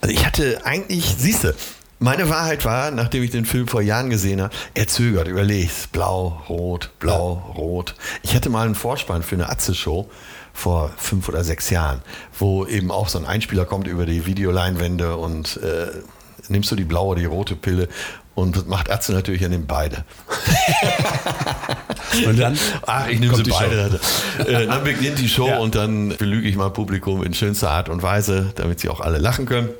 Also ich hatte eigentlich, siehste, meine Wahrheit war, nachdem ich den Film vor Jahren gesehen habe, er zögert, überlegt, blau, rot, blau, rot. Ich hatte mal einen Vorspann für eine Atze-Show vor fünf oder sechs Jahren, wo eben auch so ein Einspieler kommt über die Videoleinwände und äh, nimmst du die blaue oder die rote Pille und das macht Atze natürlich, er nimmt beide. Und dann? Ach, ich nehme sie beide. Äh, dann beginnt die Show Ja. und dann belüge ich mein Publikum in schönster Art und Weise, damit sie auch alle lachen können.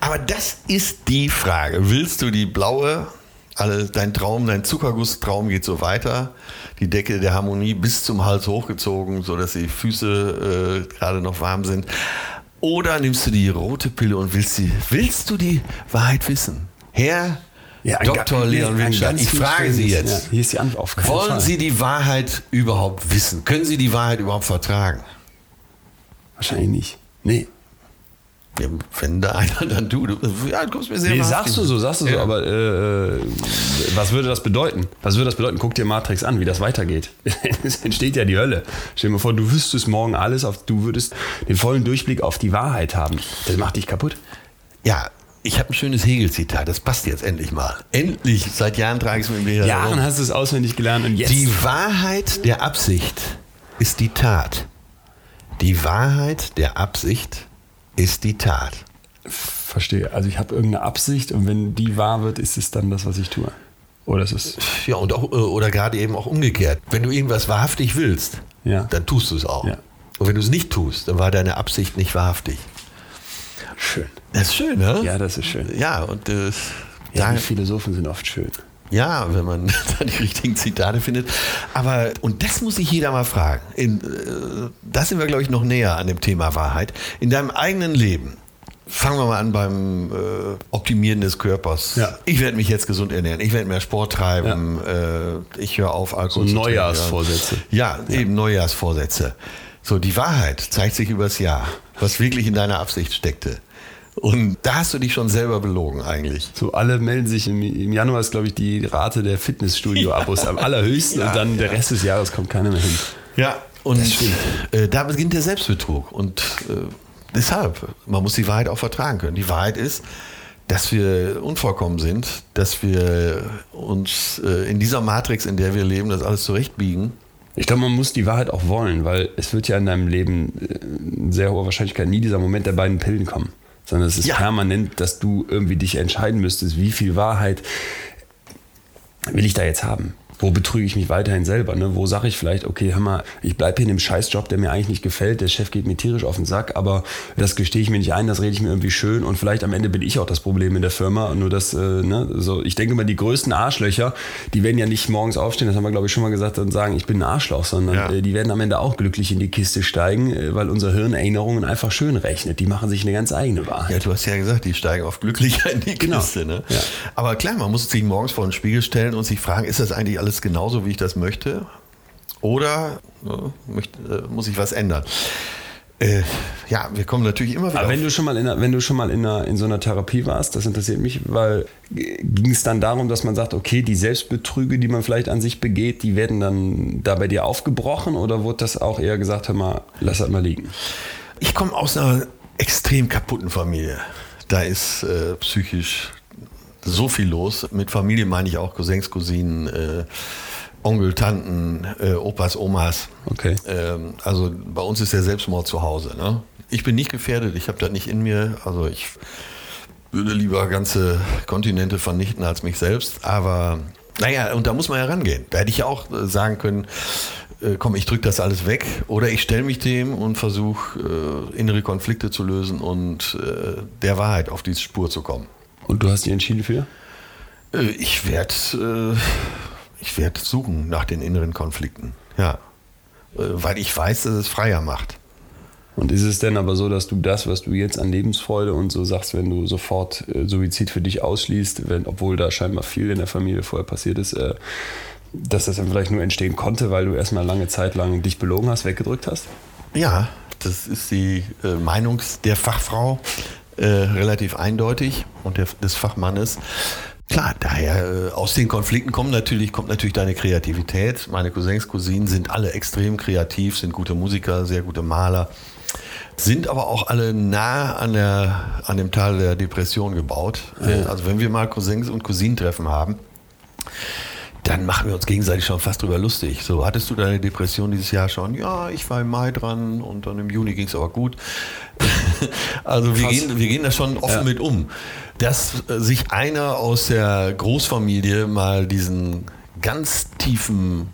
Aber das ist die Frage. Willst du die blaue, alle, dein Traum, dein Zuckergusstraum geht so weiter, die Decke der Harmonie bis zum Hals hochgezogen, sodass die Füße äh, gerade noch warm sind? Oder nimmst du die rote Pille und willst, die, willst du die Wahrheit wissen? Herr Ja, Dr. Leon Winscheid, ich frage Sie jetzt. Ja, hier ist die Antwort auf keinen Wollen Fall. Sie die Wahrheit überhaupt wissen? Können Sie die Wahrheit überhaupt vertragen? Wahrscheinlich nicht. Nee. Wenn da einer dann du, du ja, du kommst mir sehr Nee, sagst du so, sagst du so, Ja. aber äh, was würde das bedeuten? Was würde das bedeuten? Guck dir Matrix an, wie das weitergeht. es entsteht ja die Hölle. Stell dir mal vor, du wüsstest morgen alles, auf, du würdest den vollen Durchblick auf die Wahrheit haben. Das macht dich kaputt. Ja, ich habe ein schönes Hegel-Zitat, das passt jetzt endlich mal. Endlich, seit Jahren trage ich es mit mir Jahren herum. hast du es auswendig gelernt und jetzt. Die Wahrheit der Absicht ist die Tat. Die Wahrheit der Absicht ist die Tat. Verstehe. Also ich habe irgendeine Absicht und wenn die wahr wird, ist es dann das, was ich tue. Oder ist es. Ja, und auch, äh, oder gerade eben auch umgekehrt. Wenn du irgendwas wahrhaftig willst, Ja. dann tust du es auch. Ja. Und wenn du es nicht tust, dann war deine Absicht nicht wahrhaftig. Schön. Das ist schön, ne? Ja, das ist schön. Ja, und äh, Ja, da, die Philosophen sind oft schön. Ja, wenn man da die richtigen Zitate findet. Aber, und das muss sich jeder mal fragen. In, äh, da sind wir, glaube ich, noch näher an dem Thema Wahrheit. In deinem eigenen Leben. Fangen wir mal an beim äh, Optimieren des Körpers. Ja. Ich werde mich jetzt gesund ernähren. Ich werde mehr Sport treiben. Äh, ich höre auf, Alkohol So. Neujahrsvorsätze. Ja, eben Neujahrsvorsätze. So, die Wahrheit zeigt sich übers Jahr, was wirklich in deiner Absicht steckte. Und da hast du dich schon selber belogen eigentlich. So, alle melden sich im, im Januar ist, glaube ich, die Rate der Fitnessstudio-Abos am allerhöchsten und dann der Rest des Jahres kommt keiner mehr hin. Ja, und äh, da beginnt der Selbstbetrug. Und äh, deshalb, man muss die Wahrheit auch vertragen können. Die Wahrheit ist, dass wir unvollkommen sind, dass wir uns äh, in dieser Matrix, in der wir leben, das alles zurechtbiegen. Ich glaube, man muss die Wahrheit auch wollen, weil es wird ja in deinem Leben äh, in sehr hoher Wahrscheinlichkeit nie dieser Moment der beiden Pillen kommen. Sondern es ist Ja. permanent, dass du irgendwie dich entscheiden müsstest, wie viel Wahrheit will ich da jetzt haben? Wo betrüge ich mich weiterhin selber? Ne? Wo sage ich vielleicht, okay, hör mal, ich bleibe hier in dem Scheißjob, der mir eigentlich nicht gefällt, der Chef geht mir tierisch auf den Sack, aber das gestehe ich mir nicht ein, das rede ich mir irgendwie schön und vielleicht am Ende bin ich auch das Problem in der Firma. Nur das, äh, ne, so, ich denke mal, die größten Arschlöcher, die werden ja nicht morgens aufstehen, das haben wir, glaube ich, schon mal gesagt, und sagen, ich bin ein Arschloch, sondern Ja. äh, die werden am Ende auch glücklich in die Kiste steigen, äh, weil unser Hirn Erinnerungen einfach schön rechnet. Die machen sich eine ganz eigene Wahrheit. Ja, du hast ja gesagt, die steigen oft glücklicher in die Genau. Kiste. Ne? Ja. Aber klar, man muss sich morgens vor den Spiegel stellen und sich fragen, ist das eigentlich alles genauso, wie ich das möchte? Oder ne, äh, muss ich was ändern? Äh, ja, wir kommen natürlich immer wieder Aber wenn du schon mal in, einer, wenn du schon mal in, einer, in so einer Therapie warst, das interessiert mich, weil ging es dann darum, dass man sagt, okay, die Selbstbetrüge, die man vielleicht an sich begeht, die werden dann da bei dir aufgebrochen oder wurde das auch eher gesagt, hör mal, lass das mal liegen? Ich komme aus einer extrem kaputten Familie. Da ist äh, psychisch so viel los. Mit Familie meine ich auch Cousins, Cousinen, äh, Onkel, Tanten, äh, Opas, Omas. Okay. Ähm, also bei uns ist der Selbstmord zu Hause. Ne? Ich bin nicht gefährdet, ich habe das nicht in mir. Also ich würde lieber ganze Kontinente vernichten als mich selbst. Aber naja, und da muss man ja rangehen. Da hätte ich ja auch äh, sagen können, äh, komm, ich drücke das alles weg. Oder ich stelle mich dem und versuche äh, innere Konflikte zu lösen und äh, der Wahrheit auf diese Spur zu kommen. Und du hast dich entschieden für? Äh, ich werde äh, ich werd suchen nach den inneren Konflikten. Ja. Äh, weil ich weiß, dass es freier macht. Und ist es denn aber so, dass du das, was du jetzt an Lebensfreude und so sagst, wenn du sofort äh, Suizid für dich ausschließt, wenn, obwohl da scheinbar viel in der Familie vorher passiert ist, äh, dass das dann vielleicht nur entstehen konnte, weil du erstmal lange Zeit lang dich belogen hast, weggedrückt hast? Ja, das ist die äh, Meinung der Fachfrau äh, relativ eindeutig und der, des Fachmannes. Klar, daher äh, aus den Konflikten kommen natürlich, kommt natürlich deine Kreativität. Meine Cousins, Cousinen sind alle extrem kreativ, sind gute Musiker, sehr gute Maler, sind aber auch alle nah an, der, an dem Tal der Depression gebaut. Äh, Also wenn wir mal Cousins und Cousinentreffen haben, dann machen wir uns gegenseitig schon fast drüber lustig. So, hattest du deine Depression dieses Jahr schon? Ja, ich war im Mai dran und dann im Juni ging es aber gut. also wir gehen, wir gehen da schon offen Ja. mit um. Dass äh, sich einer aus der Großfamilie mal diesen ganz tiefen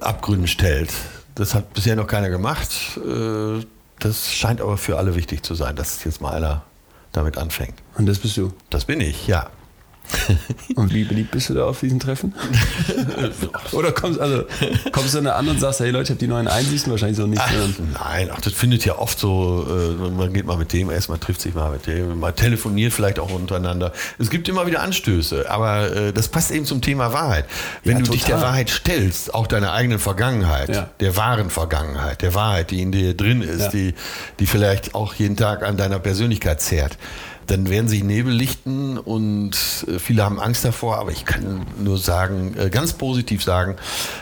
Abgründen stellt, das hat bisher noch keiner gemacht. Äh, Das scheint aber für alle wichtig zu sein, dass jetzt mal einer damit anfängt. Und das bist du. Das bin ich, ja. Und wie beliebt bist du da auf diesen Treffen? Oder kommst, also, kommst du dann an und sagst, hey Leute, ich habe die neuen Einsichten wahrscheinlich so nicht. Ach, nein, ach, das findet ja oft so, äh, man geht mal mit dem essen, man trifft sich mal mit dem, man telefoniert vielleicht auch untereinander. Es gibt immer wieder Anstöße, aber äh, das passt eben zum Thema Wahrheit. Wenn Ja, du dich der total. Wahrheit stellst, auch deiner eigenen Vergangenheit, Ja. der wahren Vergangenheit, der Wahrheit, die in dir drin ist, Ja. die, die vielleicht auch jeden Tag an deiner Persönlichkeit zehrt, dann werden sich Nebel lichten und äh, viele haben Angst davor, aber ich kann nur sagen, äh, ganz positiv sagen,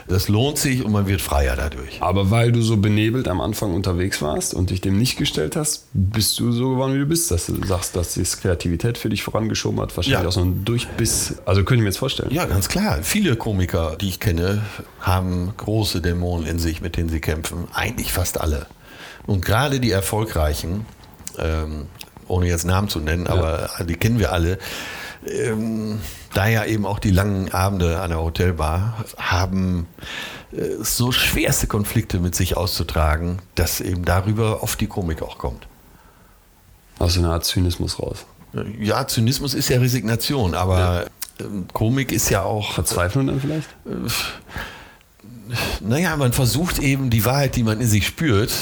das lohnt sich und man wird freier dadurch. Aber weil du so benebelt am Anfang unterwegs warst und dich dem nicht gestellt hast, bist du so geworden, wie du bist. Dass du sagst, dass die Kreativität für dich vorangeschoben hat. Wahrscheinlich Ja. auch so ein Durchbiss. Also könnte ich mir jetzt vorstellen. Ja, ganz klar. Viele Komiker, die ich kenne, haben große Dämonen in sich, mit denen sie kämpfen. Eigentlich fast alle. Und gerade die Erfolgreichen, ähm, ohne jetzt Namen zu nennen, aber die kennen wir alle, ähm, da ja eben auch die langen Abende an der Hotelbar haben äh, so schwerste Konflikte mit sich auszutragen, dass eben darüber oft die Komik auch kommt. Aus einer Art Zynismus raus. Ja, Zynismus ist ja Resignation, aber ähm, Komik ist ja auch Verzweiflung dann vielleicht? Naja, man versucht eben die Wahrheit, die man in sich spürt,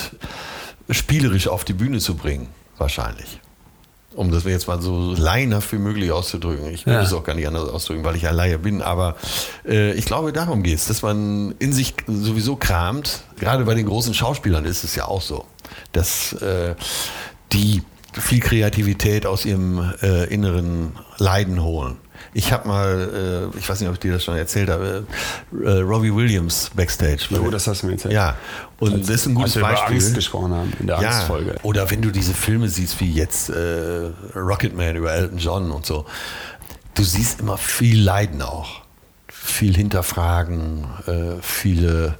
spielerisch auf die Bühne zu bringen, wahrscheinlich. Um das jetzt mal so laienhaft wie möglich auszudrücken. Ich will Ja. es auch gar nicht anders ausdrücken, weil ich ein Laie bin. Aber äh, ich glaube, darum geht es, dass man in sich sowieso kramt. Gerade bei den großen Schauspielern ist es ja auch so, dass äh, die viel Kreativität aus ihrem äh, inneren Leiden holen. Ich habe mal, äh, ich weiß nicht, ob ich dir das schon erzählt habe, äh, Robbie Williams backstage. Jo, das hast du mir erzählt. Ja, und als, das ist ein gutes als wir Beispiel. Über Angst gesprochen haben in der ja, Angstfolge. Oder wenn du diese Filme siehst, wie jetzt äh, Rocketman über Elton John und so, du siehst immer viel Leiden auch, viel Hinterfragen, äh, viele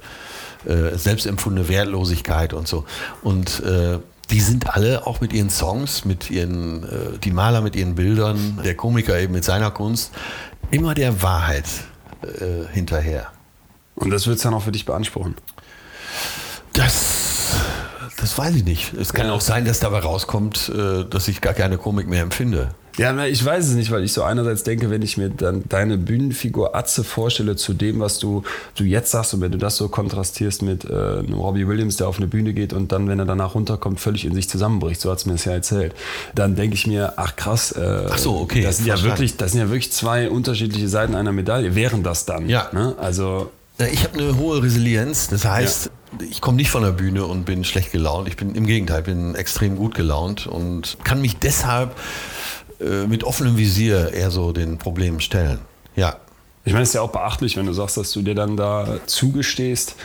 äh, selbstempfundene Wertlosigkeit und so. Und äh, die sind alle auch mit ihren Songs, mit ihren, äh, die Maler mit ihren Bildern, der Komiker eben mit seiner Kunst, immer der Wahrheit äh, hinterher. Und das wird es dann auch für dich beanspruchen? Das, das weiß ich nicht. Es kann Ja. auch sein, dass dabei rauskommt, äh, dass ich gar keine Komik mehr empfinde. Ja, na, ich weiß es nicht, weil ich so einerseits denke, wenn ich mir dann deine Bühnenfigur Atze vorstelle zu dem, was du, du jetzt sagst und wenn du das so kontrastierst mit äh, einem Robbie Williams, der auf eine Bühne geht und dann, wenn er danach runterkommt, völlig in sich zusammenbricht, so hat es mir das ja erzählt, dann denke ich mir, ach krass, äh, Ach so, okay, das sind, ja wirklich, das sind ja wirklich zwei unterschiedliche Seiten einer Medaille, wären das dann. Ja. Ne? Also, Ich habe eine hohe Resilienz, das heißt, ich komme nicht von der Bühne und bin schlecht gelaunt. Ich bin im Gegenteil, bin extrem gut gelaunt und kann mich deshalb äh, mit offenem Visier eher so den Problemen stellen. Ja. Ich meine, es ist ja auch beachtlich, wenn du sagst, dass du dir dann da zugestehst,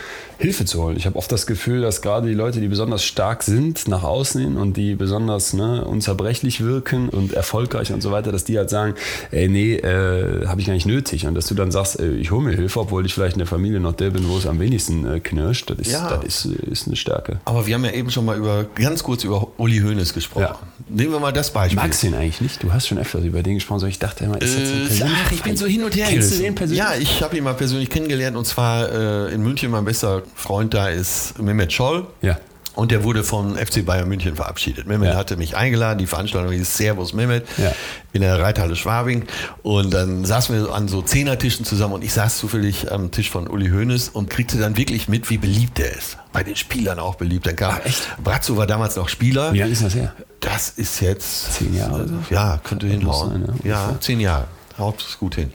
Hilfe zu holen. Ich habe oft das Gefühl, dass gerade die Leute, die besonders stark sind nach außen hin und die besonders ne, unzerbrechlich wirken und erfolgreich und so weiter, dass die halt sagen, ey, nee, äh, habe ich gar nicht nötig. Und dass du dann sagst, äh, ich hole mir Hilfe, obwohl ich vielleicht in der Familie noch der bin, wo es am wenigsten äh, knirscht. Das ist, Ja. das ist, ist eine Stärke. Aber wir haben ja eben schon mal über, ganz kurz über Uli Hoeneß gesprochen. Ja. Nehmen wir mal das Beispiel. Magst du ihn eigentlich nicht? Du hast schon öfters über den gesprochen, so ich dachte immer, ist jetzt ein Äh, persönlicher ach, ich bin so hin und her Kennst du den persönlich? Ja, ich habe ihn mal persönlich kennengelernt und zwar äh, in München. Mein bester Freund da ist Mehmet Scholl. Ja. Und der wurde vom FC Bayern München verabschiedet. Mehmet Ja. hatte mich eingeladen, die Veranstaltung hieß Servus Mehmet Ja. in der Reithalle Schwabing. Und dann saßen wir an so Zehnertischen zusammen und ich saß zufällig am Tisch von Uli Hoeneß und kriegte dann wirklich mit, wie beliebt er ist. Bei den Spielern auch beliebt. Dann kam Ach, echt? Brazzo war damals noch Spieler. Wie lange ist das her? Das ist jetzt. Zehn Jahre? Ja, könnte hinhauen. sein, ja. ja, zehn Jahre. Haut es gut hin.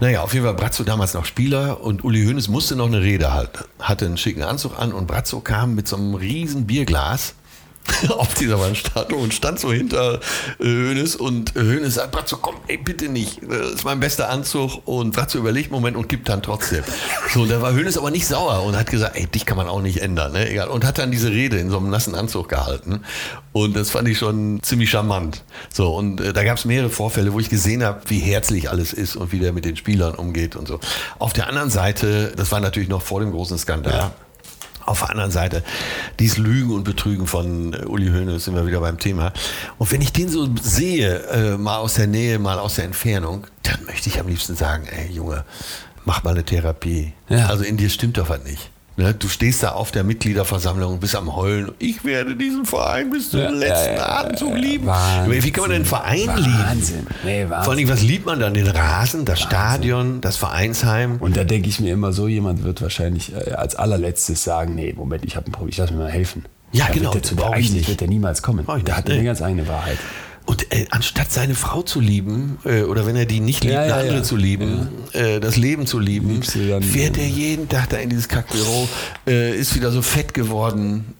Naja, auf jeden Fall Brazzo damals noch Spieler und Uli Hoeneß musste noch eine Rede halten. Hatte einen schicken Anzug an und Brazzo kam mit so einem riesen Bierglas auf dieser Veranstaltung und stand so hinter äh, Hoeneß und äh, Hoeneß sagt, Brazzo, komm, ey, bitte nicht. Das ist mein bester Anzug und Brazzo überlegt einen Moment und gibt dann trotzdem. So, da war Hoeneß aber nicht sauer und hat gesagt, ey, dich kann man auch nicht ändern, ne? Egal. Und hat dann diese Rede in so einem nassen Anzug gehalten und das fand ich schon ziemlich charmant. So, und äh, da gab es mehrere Vorfälle, wo ich gesehen habe, wie herzlich alles ist und wie der mit den Spielern umgeht und so. Auf der anderen Seite, das war natürlich noch vor dem großen Skandal, Ja. Auf der anderen Seite, dieses Lügen und Betrügen von äh, Uli Hoeneß sind wir wieder beim Thema. Und wenn ich den so sehe, äh, mal aus der Nähe, mal aus der Entfernung, dann möchte ich am liebsten sagen, ey Junge, mach mal eine Therapie. Ja. Also in dir stimmt doch was nicht. Ne? Du stehst da auf der Mitgliederversammlung, bist am Heulen. Ich werde diesen Verein bis zum Ja, letzten ja, Atemzug lieben. Wahnsinn. Wie kann man einen Verein lieben? Wahnsinn. Nee, Wahnsinn. Vor allem, was liebt man dann? Den Rasen, das Stadion, das Vereinsheim? Und da denke ich mir immer, so jemand wird wahrscheinlich äh, als allerletztes sagen, nee, Moment, ich habe ein Problem, ich lass mir mal helfen. Ja, da genau, Wird der, zu brauch der, ich nicht. wird der niemals kommen. Nicht, hat nee. eine ganz eigene Wahrheit. Und äh, anstatt seine Frau zu lieben, äh, oder wenn er die nicht liebt, Ja, ja, eine andere ja. zu lieben, äh, das Leben zu lieben, fährt ja. er jeden Tag da in dieses Kackbüro, äh, ist wieder so fett geworden.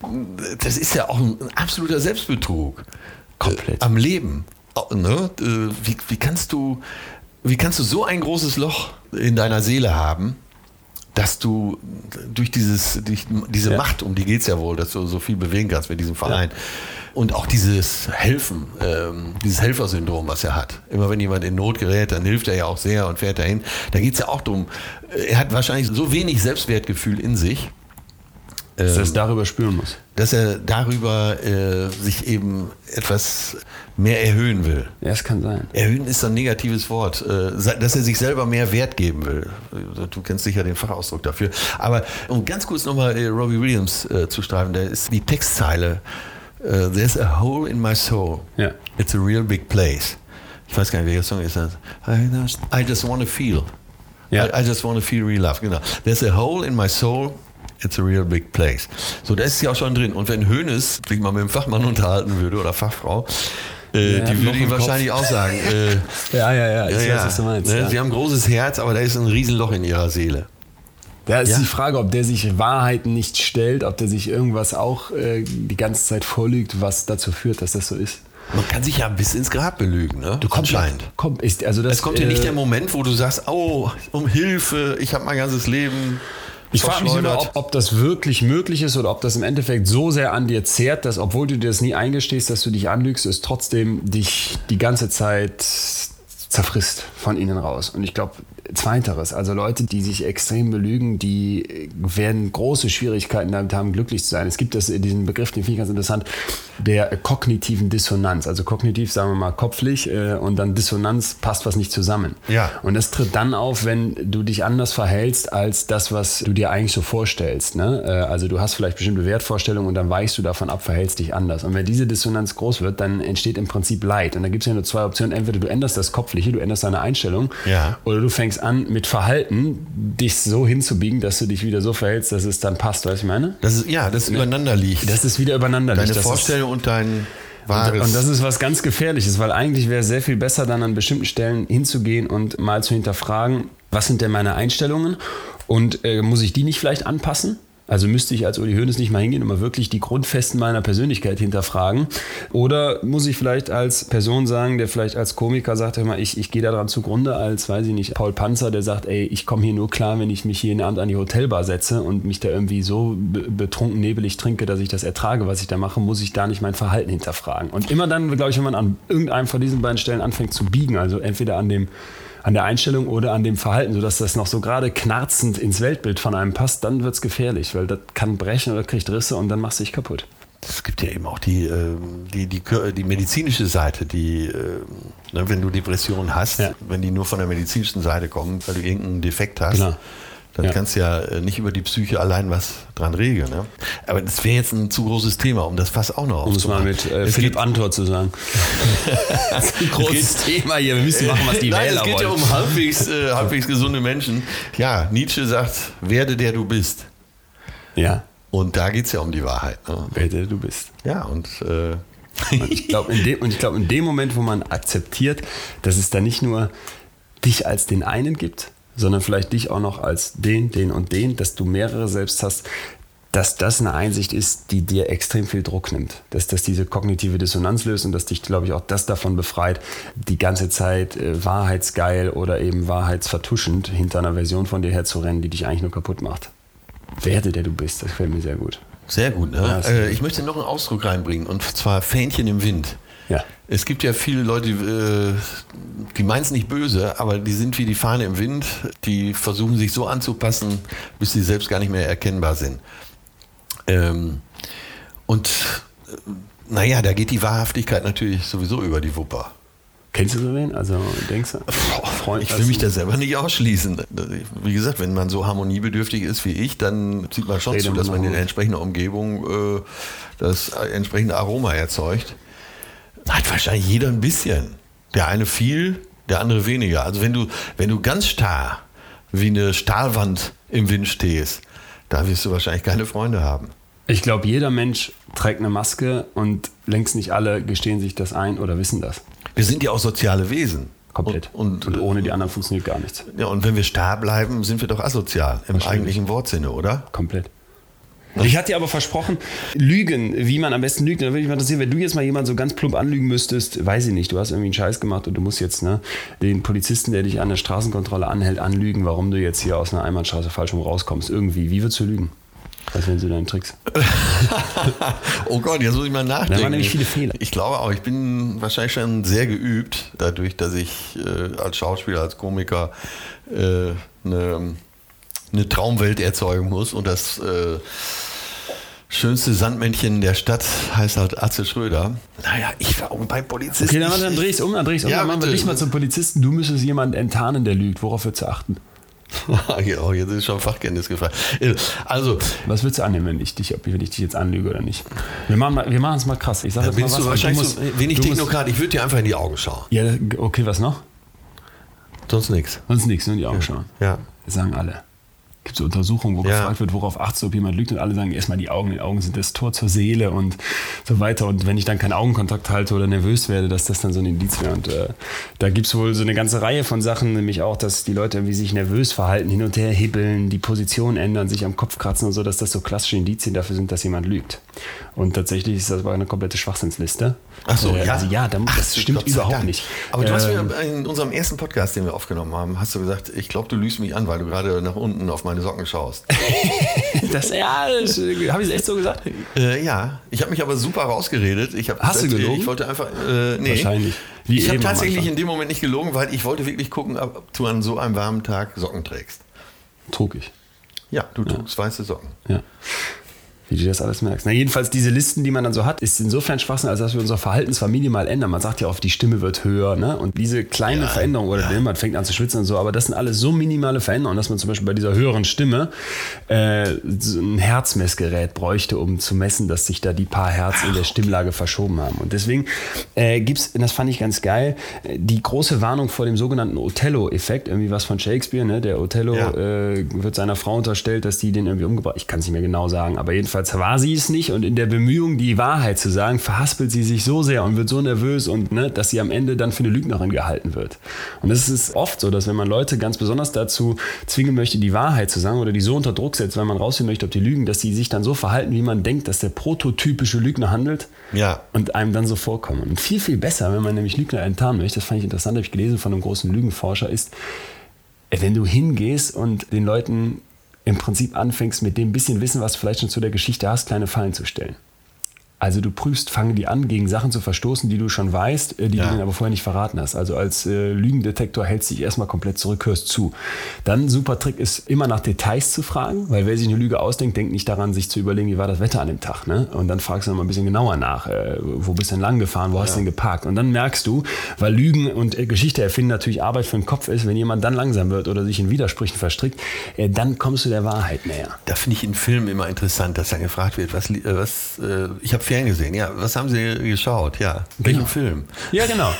Das ist ja auch ein, absoluter Selbstbetrug. Komplett. Äh, am Leben. Au- Ne? Äh, wie, wie, kannst du, wie kannst du so ein großes Loch in deiner Seele haben, dass du durch, dieses, durch diese Ja. Macht, um die geht es ja wohl, dass du so viel bewegen kannst mit diesem Verein. Und auch dieses Helfen, ähm, dieses Helfersyndrom, was er hat. Immer wenn jemand in Not gerät, dann hilft er ja auch sehr und fährt dahin. Da geht es ja auch darum, er hat wahrscheinlich so wenig Selbstwertgefühl in sich, Dass Ähm. er es darüber spüren muss. Dass er darüber äh, sich eben etwas mehr erhöhen will. Ja, es kann sein. Erhöhen ist ein negatives Wort, äh, dass er sich selber mehr Wert geben will. Du kennst sicher den Fachausdruck dafür. Aber um ganz kurz nochmal äh, Robbie Williams äh, zu streifen, da ist die Textzeile äh, There's a hole in my soul. Ja. It's a real big place. Ich weiß gar nicht, welcher Song ist das. I just, I just want to feel. Ja. I, I just want to feel real love. Genau. There's a hole in my soul. It's a real big place. So, da ist sie auch schon drin. Und wenn Hoeneß sich mal mit dem Fachmann unterhalten würde oder Fachfrau, äh, Ja, die würde ihm Kopf. wahrscheinlich auch sagen, äh, Ja, ja, ja, ich ja, weiß, ja, was du meinst. ne. Sie haben ein großes Herz, aber da ist ein Riesenloch in ihrer Seele. Da ist die Frage, ob der sich Wahrheiten nicht stellt, ob der sich irgendwas auch äh, die ganze Zeit vorlügt, was dazu führt, dass das so ist. Man kann sich ja bis ins Grab belügen, ne? Du kommst Anscheinend. Komm, ist, also das, Es kommt ja nicht äh, der Moment, wo du sagst, oh, um Hilfe, ich habe mein ganzes Leben. Ich frage mich immer, ob, ob das wirklich möglich ist oder ob das im Endeffekt so sehr an dir zehrt, dass obwohl du dir das nie eingestehst, dass du dich anlügst, es trotzdem dich die ganze Zeit zerfrisst von innen raus. Und ich glaube, zweiteres, also Leute, die sich extrem belügen, die werden große Schwierigkeiten damit haben, glücklich zu sein. Es gibt das, diesen Begriff, den finde ich ganz interessant, der kognitiven Dissonanz. Also kognitiv, sagen wir mal, kopflich äh, und dann Dissonanz passt was nicht zusammen. Ja. Und das tritt dann auf, wenn du dich anders verhältst als das, was du dir eigentlich so vorstellst. Ne? Äh, Also du hast vielleicht bestimmte Wertvorstellungen und dann weichst du davon ab, verhältst dich anders. Und wenn diese Dissonanz groß wird, dann entsteht im Prinzip Leid. Und da gibt es ja nur zwei Optionen. Entweder du änderst das Kopfliche, du änderst deine Einstellung, Ja. oder du fängst an, mit Verhalten dich so hinzubiegen, dass du dich wieder so verhältst, dass es dann passt. Weißt du, was ich meine? Das ist, ja, das übereinander liegt. Dass es wieder übereinander Deine liegt. Das ist- Vorstellung und dein wahres. und das ist was ganz Gefährliches, weil eigentlich wäre es sehr viel besser, dann an bestimmten Stellen hinzugehen und mal zu hinterfragen, was sind denn meine Einstellungen und äh, muss ich die nicht vielleicht anpassen? Also müsste ich als Uli Hoeneß nicht mal hingehen und mal wirklich die Grundfesten meiner Persönlichkeit hinterfragen? Oder muss ich vielleicht als Person sagen, der vielleicht als Komiker sagt, hör mal, ich, ich gehe daran zugrunde, als, weiß ich nicht, Paul Panzer, der sagt, ey, ich komme hier nur klar, wenn ich mich jeden Abend an die Hotelbar setze und mich da irgendwie so be- betrunken, nebelig trinke, dass ich das ertrage, was ich da mache, muss ich da nicht mein Verhalten hinterfragen. Und immer dann, glaube ich, wenn man an irgendeinem von diesen beiden Stellen anfängt zu biegen, also entweder an dem an der Einstellung oder an dem Verhalten, sodass das noch so gerade knarzend ins Weltbild von einem passt, dann wird es gefährlich, weil das kann brechen oder kriegt Risse und dann machst du dich kaputt. Es gibt ja eben auch die, ähm, die, die, die medizinische Seite, die, ähm, ne, wenn du Depressionen hast, Ja. wenn die nur von der medizinischen Seite kommen, weil du irgendeinen Defekt hast, Genau. Dann Ja. kannst du ja äh, nicht über die Psyche allein was dran regeln. Ne? Aber das wäre jetzt ein zu großes Thema, um das Fass auch noch Um es mal aufzumachen. mit äh, Philipp Antor zu sagen. das ist ein großes Thema hier. Wir müssen machen, was die Nein, Wähler es geht wollen. ja um halbwegs, äh, halbwegs gesunde Menschen. Ja, Nietzsche sagt, werde der du bist. ja, Und da geht es ja um die Wahrheit. Ne? wer der du bist. Ja, und äh, Und ich glaube, in, dem- glaub, in dem Moment, wo man akzeptiert, dass es da nicht nur dich als den einen gibt, sondern vielleicht dich auch noch als den, den und den, dass du mehrere selbst hast, dass das eine Einsicht ist, die dir extrem viel Druck nimmt. Dass das diese kognitive Dissonanz löst und dass dich, glaube ich, auch das davon befreit, die ganze Zeit äh, wahrheitsgeil oder eben wahrheitsvertuschend hinter einer Version von dir herzurennen, die dich eigentlich nur kaputt macht. Werde, der du bist, das gefällt mir sehr gut. Sehr gut, ne? Ja, äh, ich möchte noch einen Ausdruck reinbringen und zwar Fähnchen im Wind. Ja. Es gibt ja viele Leute, die, äh, die meinen es nicht böse, aber die sind wie die Fahne im Wind. Die versuchen sich so anzupassen, bis sie selbst gar nicht mehr erkennbar sind. Ähm, und äh, naja, da geht die Wahrhaftigkeit natürlich sowieso über die Wupper. Kennst du so wen? Also denkst du? Freund, Ich will mich da selber nicht ausschließen. Wie gesagt, wenn man so harmoniebedürftig ist wie ich, dann sieht man schon zu, dass man in gut. entsprechender Umgebung äh, das entsprechende Aroma erzeugt. Hat wahrscheinlich jeder ein bisschen. Der eine viel, der andere weniger. Also wenn du, wenn du ganz starr wie eine Stahlwand im Wind stehst, da wirst du wahrscheinlich keine Freunde haben. Ich glaube, jeder Mensch trägt eine Maske und längst nicht alle gestehen sich das ein oder wissen das. Wir sind ja auch soziale Wesen. Komplett. Und, Und, und, ohne die anderen funktioniert gar nichts. ja, und wenn wir starr bleiben, sind wir doch asozial im eigentlichen Wortsinne, oder? Komplett. Ich hatte dir aber versprochen, Lügen, wie man am besten lügt. Da würde mich mal interessieren, wenn du jetzt mal jemanden so ganz plump anlügen müsstest, weiß ich nicht, du hast irgendwie einen Scheiß gemacht und du musst jetzt ne, den Polizisten, der dich an der Straßenkontrolle anhält, anlügen, warum du jetzt hier aus einer Einbahnstraße falsch rum rauskommst. Irgendwie. Wie würdest du lügen? Was wären so deine Tricks? oh Gott, jetzt muss ich mal nachdenken. Da waren nämlich viele Fehler. Ich glaube auch, ich bin wahrscheinlich schon sehr geübt, dadurch, dass ich äh, als Schauspieler, als Komiker äh, eine, eine Traumwelt erzeugen muss. Und das äh, schönste Sandmännchen der Stadt heißt halt Atze Schröder. Naja, ich war auch bei Polizisten. Okay, dann, dann dreh ich's um, dann dreh ich's um. Ja, dann machen wir dich mal zum Polizisten. Du müsstest jemanden enttarnen, der lügt. Worauf würdest du achten? Ja, oh, jetzt ist schon Fachkenntnis gefragt. Also, Was würdest du annehmen, wenn ich dich, ob wenn ich dich jetzt anlüge oder nicht? Wir machen mal- wir machen es mal krass. Ich sag jetzt mal was. du wahrscheinlich musst- so wenig Technokrat. Ich würde dir einfach in die Augen schauen. Ja, okay, was noch? Sonst nichts. Sonst nichts, nur in die Augen schauen. Ja. Das sagen alle. Gibt so Untersuchungen, wo Ja. gefragt wird, worauf achtest du, ob jemand lügt und alle sagen erstmal die Augen, die Augen sind das Tor zur Seele und so weiter. Und wenn ich dann keinen Augenkontakt halte oder nervös werde, dass das dann so ein Indiz wäre. Und äh, da gibt es wohl so eine ganze Reihe von Sachen, nämlich auch, dass die Leute irgendwie sich nervös verhalten, hin und her hibbeln, die Position ändern, sich am Kopf kratzen und so, dass das so klassische Indizien dafür sind, dass jemand lügt. Und tatsächlich ist das aber eine komplette Schwachsinnsliste. Ach so, Äh, ja. Also ja, da, Ach, das stimmt überhaupt Dank. nicht. Aber du hast Ähm, mir in unserem ersten Podcast, den wir aufgenommen haben, hast du gesagt, ich glaube, du lügst mich an, weil du gerade nach unten auf meine Socken schaust. das, ja, äh, habe ich es echt so gesagt? äh, ja, ich habe mich aber super rausgeredet. Ich hab Hast du gelogen? Ich wollte einfach, äh, nee. Wahrscheinlich. Wie ich habe tatsächlich in dem Moment nicht gelogen, weil ich wollte wirklich gucken, ob du an so einem warmen Tag Socken trägst. Trug ich. Ja, du trugst weiße Socken. Ja. Wie du das alles merkst. Na, jedenfalls, diese Listen, die man dann so hat, ist insofern Schwachsinn, als dass wir unser Verhalten zwar minimal ändern. Man sagt ja oft, die Stimme wird höher, ne? Und diese kleine Ja, Veränderung, oder ja. man fängt an zu schwitzen und so, aber das sind alles so minimale Veränderungen, dass man zum Beispiel bei dieser höheren Stimme äh, so ein Herzmessgerät bräuchte, um zu messen, dass sich da die paar Herz in der Stimmlage verschoben haben. Und deswegen äh, gibt es, das fand ich ganz geil, äh, die große Warnung vor dem sogenannten Othello-Effekt, irgendwie was von Shakespeare, ne? Der Othello Ja. äh, wird seiner Frau unterstellt, dass die den irgendwie umgebracht Ich kann es nicht mehr genau sagen, aber jedenfalls war sie es nicht und in der Bemühung, die Wahrheit zu sagen, verhaspelt sie sich so sehr und wird so nervös und ne, dass sie am Ende dann für eine Lügnerin gehalten wird. Und es ist oft so, dass wenn man Leute ganz besonders dazu zwingen möchte, die Wahrheit zu sagen oder die so unter Druck setzt, weil man rausfinden möchte, ob die lügen, dass sie sich dann so verhalten, wie man denkt, dass der prototypische Lügner handelt Ja. und einem dann so vorkommen. Und viel, viel besser, wenn man nämlich Lügner enttarnen möchte, das fand ich interessant, habe ich gelesen von einem großen Lügenforscher, ist, wenn du hingehst und den Leuten im Prinzip anfängst, mit dem bisschen Wissen, was du vielleicht schon zu der Geschichte hast, kleine Fallen zu stellen. Also du prüfst, fangen die an, gegen Sachen zu verstoßen, die du schon weißt, äh, die Ja. du denen aber vorher nicht verraten hast. Also als äh, Lügendetektor hältst du dich erstmal komplett zurück, hörst zu. Dann super Trick ist, immer nach Details zu fragen, weil wer sich eine Lüge ausdenkt, denkt nicht daran, sich zu überlegen, wie war das Wetter an dem Tag. Ne? Und dann fragst du noch mal ein bisschen genauer nach, äh, wo bist du denn lang gefahren, wo hast du denn geparkt? Und dann merkst du, weil Lügen und äh, Geschichte erfinden natürlich Arbeit für den Kopf ist, wenn jemand dann langsam wird oder sich in Widersprüchen verstrickt, äh, dann kommst du der Wahrheit näher. Da finde ich in Filmen immer interessant, dass dann gefragt wird, was, äh, was äh, ich habe Fernsehen gesehen, ja, was haben Sie geschaut? Ja, welchen Genau. Film? Ja, genau.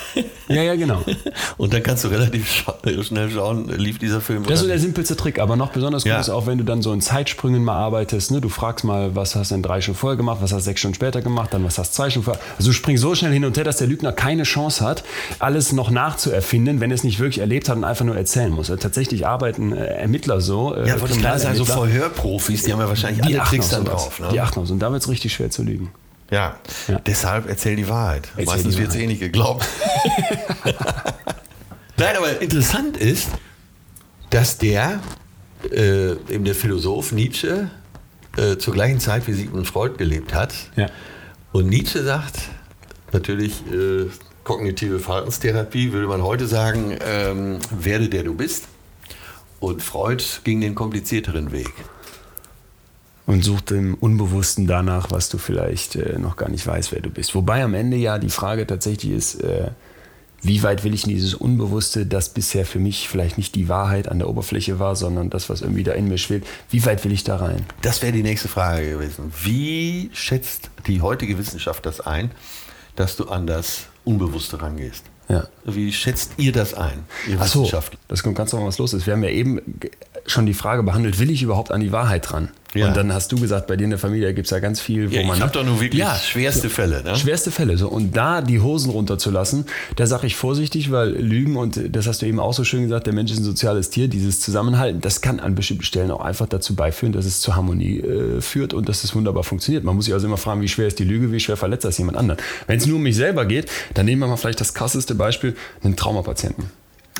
Ja, ja, genau. Und dann kannst du relativ schnell schauen, lief dieser Film Das ist so der simpelste Trick, aber noch besonders gut Ja. ist auch, wenn du dann so in Zeitsprüngen mal arbeitest. Ne? Du fragst mal, was hast du in drei Stunden vorher gemacht, was hast du sechs Stunden später gemacht, dann was hast du zwei Stunden vorher. Also du springst so schnell hin und her, dass der Lügner keine Chance hat, alles noch nachzuerfinden, wenn er es nicht wirklich erlebt hat und einfach nur erzählen muss. Also tatsächlich arbeiten äh, Ermittler so. äh, Ja, wollte ich sagen, so Vorhörprofis, die haben ja wahrscheinlich die alle Tricks dann drauf. Ne? Die achten auf so. Und da wird es richtig schwer zu lügen. Ja. Ja. deshalb erzähl die Wahrheit. Erzähl Meistens wird es eh nicht geglaubt. Nein, aber interessant ist, dass der, äh, eben der Philosoph Nietzsche, äh, zur gleichen Zeit wie Sigmund Freud gelebt hat. Ja. Und Nietzsche sagt, natürlich äh, kognitive Verhaltenstherapie, würde man heute sagen, ähm, werde der du bist. Und Freud ging den komplizierteren Weg. Und sucht im Unbewussten danach, was du vielleicht äh, noch gar nicht weißt, wer du bist. Wobei am Ende ja die Frage tatsächlich ist, äh, wie weit will ich in dieses Unbewusste, das bisher für mich vielleicht nicht die Wahrheit an der Oberfläche war, sondern das, was irgendwie da in mir schwebt, wie weit will ich da rein? Das wäre die nächste Frage gewesen. Wie schätzt die heutige Wissenschaft das ein, dass du an das Unbewusste rangehst? Ja. Wie schätzt ihr das ein, ihr Ach so, das kommt ganz normal, was los ist. Wir haben ja eben schon die Frage behandelt, will ich überhaupt an die Wahrheit ran? Ja. Und dann hast du gesagt, bei dir in der Familie gibt es ja ganz viel, wo Ja, man... ich habe doch nur wirklich Ja, schwerste Fälle. Ne? Schwerste Fälle. So. Und da die Hosen runterzulassen, da sage ich vorsichtig, weil Lügen, und das hast du eben auch so schön gesagt, der Mensch ist ein soziales Tier, dieses Zusammenhalten, das kann an bestimmten Stellen auch einfach dazu beiführen, dass es zur Harmonie äh, führt und dass es wunderbar funktioniert. Man muss sich also immer fragen, wie schwer ist die Lüge, wie schwer verletzt das jemand anderen. Wenn es nur um mich selber geht, dann nehmen wir mal vielleicht das krasseste Beispiel, einen Traumapatienten.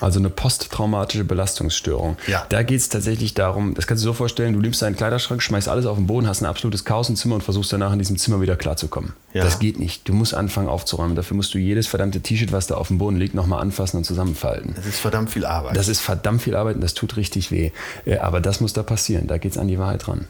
Also eine posttraumatische Belastungsstörung. Ja. Da geht es tatsächlich darum, das kannst du dir so vorstellen, du nimmst deinen Kleiderschrank, schmeißt alles auf den Boden, hast ein absolutes Chaos im Zimmer und versuchst danach in diesem Zimmer wieder klarzukommen. Ja. Das geht nicht. Du musst anfangen aufzuräumen. Dafür musst du jedes verdammte T-Shirt, was da auf dem Boden liegt, nochmal anfassen und zusammenfalten. Das ist verdammt viel Arbeit. Das ist verdammt viel Arbeit und das tut richtig weh. Äh, Aber das muss da passieren. Da geht es an die Wahrheit ran.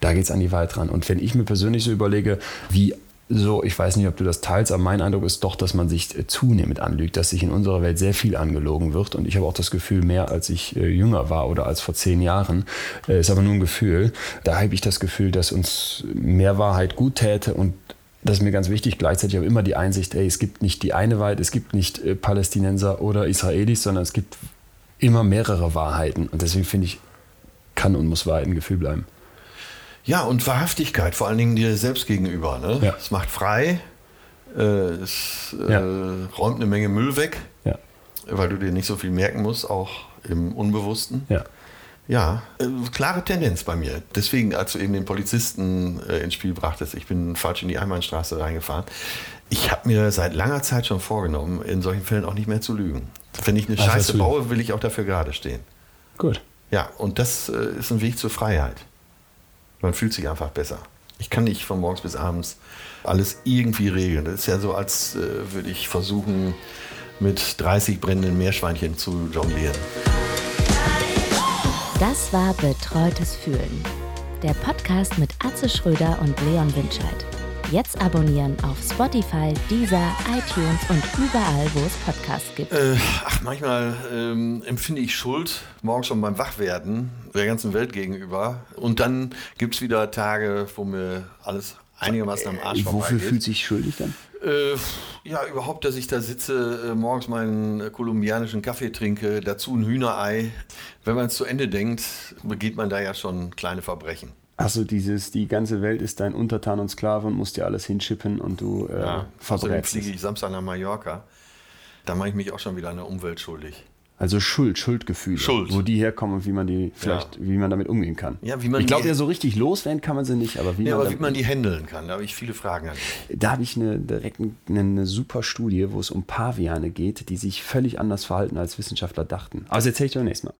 Da geht es an die Wahrheit ran. Und wenn ich mir persönlich so überlege, wie so, ich weiß nicht, ob du das teilst, aber mein Eindruck ist doch, dass man sich äh, zunehmend anlügt, dass sich in unserer Welt sehr viel angelogen wird. Und ich habe auch das Gefühl, mehr als ich äh, jünger war oder als vor zehn Jahren, äh, ist aber nur ein Gefühl. Da habe ich das Gefühl, dass uns mehr Wahrheit gut täte und das ist mir ganz wichtig. Gleichzeitig habe immer die Einsicht, ey, es gibt nicht die eine Wahrheit, es gibt nicht Palästinenser oder Israelis, sondern es gibt immer mehrere Wahrheiten. Und deswegen finde ich kann und muss Wahrheit ein Gefühl bleiben. Ja, und Wahrhaftigkeit, vor allen Dingen dir selbst gegenüber. Ne? Ja. Es macht frei, äh, es äh, Ja. räumt eine Menge Müll weg, Ja. weil du dir nicht so viel merken musst, auch im Unbewussten. Ja. Ja, äh, klare Tendenz bei mir. Deswegen, als du eben den Polizisten äh, ins Spiel brachtest, ich bin falsch in die Einbahnstraße reingefahren. Ich habe mir seit langer Zeit schon vorgenommen, in solchen Fällen auch nicht mehr zu lügen. Wenn ich eine Scheiße baue, will ich auch dafür gerade stehen. Gut. Ja, und das äh, ist ein Weg zur Freiheit. Man fühlt sich einfach besser. Ich kann nicht von morgens bis abends alles irgendwie regeln. Das ist ja so, als äh, würde ich versuchen, mit 30 brennenden Meerschweinchen zu jonglieren. Das war Betreutes Fühlen. Der Podcast mit Atze Schröder und Leon Winscheid. Jetzt abonnieren auf Spotify, Deezer, iTunes und überall, wo es Podcasts gibt. Äh, ach, manchmal ähm, empfinde ich Schuld morgens schon beim Wachwerden der ganzen Welt gegenüber. Und dann gibt es wieder Tage, wo mir alles einigermaßen am Arsch Wofür vorbeigeht. fühlt sich schuldig dann? Äh, ja, überhaupt, dass ich da sitze, äh, morgens meinen äh, kolumbianischen Kaffee trinke, dazu ein Hühnerei. Wenn man es zu Ende denkt, begeht man da ja schon kleine Verbrechen. Achso, dieses, die ganze Welt ist dein Untertan und Sklave und muss dir alles hinschippen und du äh, Ja, außerdem verbrätst fliege ich Samstag nach Mallorca. Da mache ich mich auch schon wieder an der Umwelt schuldig. Also Schuld, Schuldgefühle. Schuld. Wo die herkommen und wie man die vielleicht, wie man damit umgehen kann. Ja, wie man ich glaube ja, so richtig loswerden kann man sie nicht, aber wie Ja, man, aber wie man die handeln kann, da habe ich viele Fragen an dich. Da habe ich eine, direkt eine, eine super Studie, wo es um Paviane geht, die sich völlig anders verhalten, als Wissenschaftler dachten. Aber das erzähle ich dir beim nächsten Mal.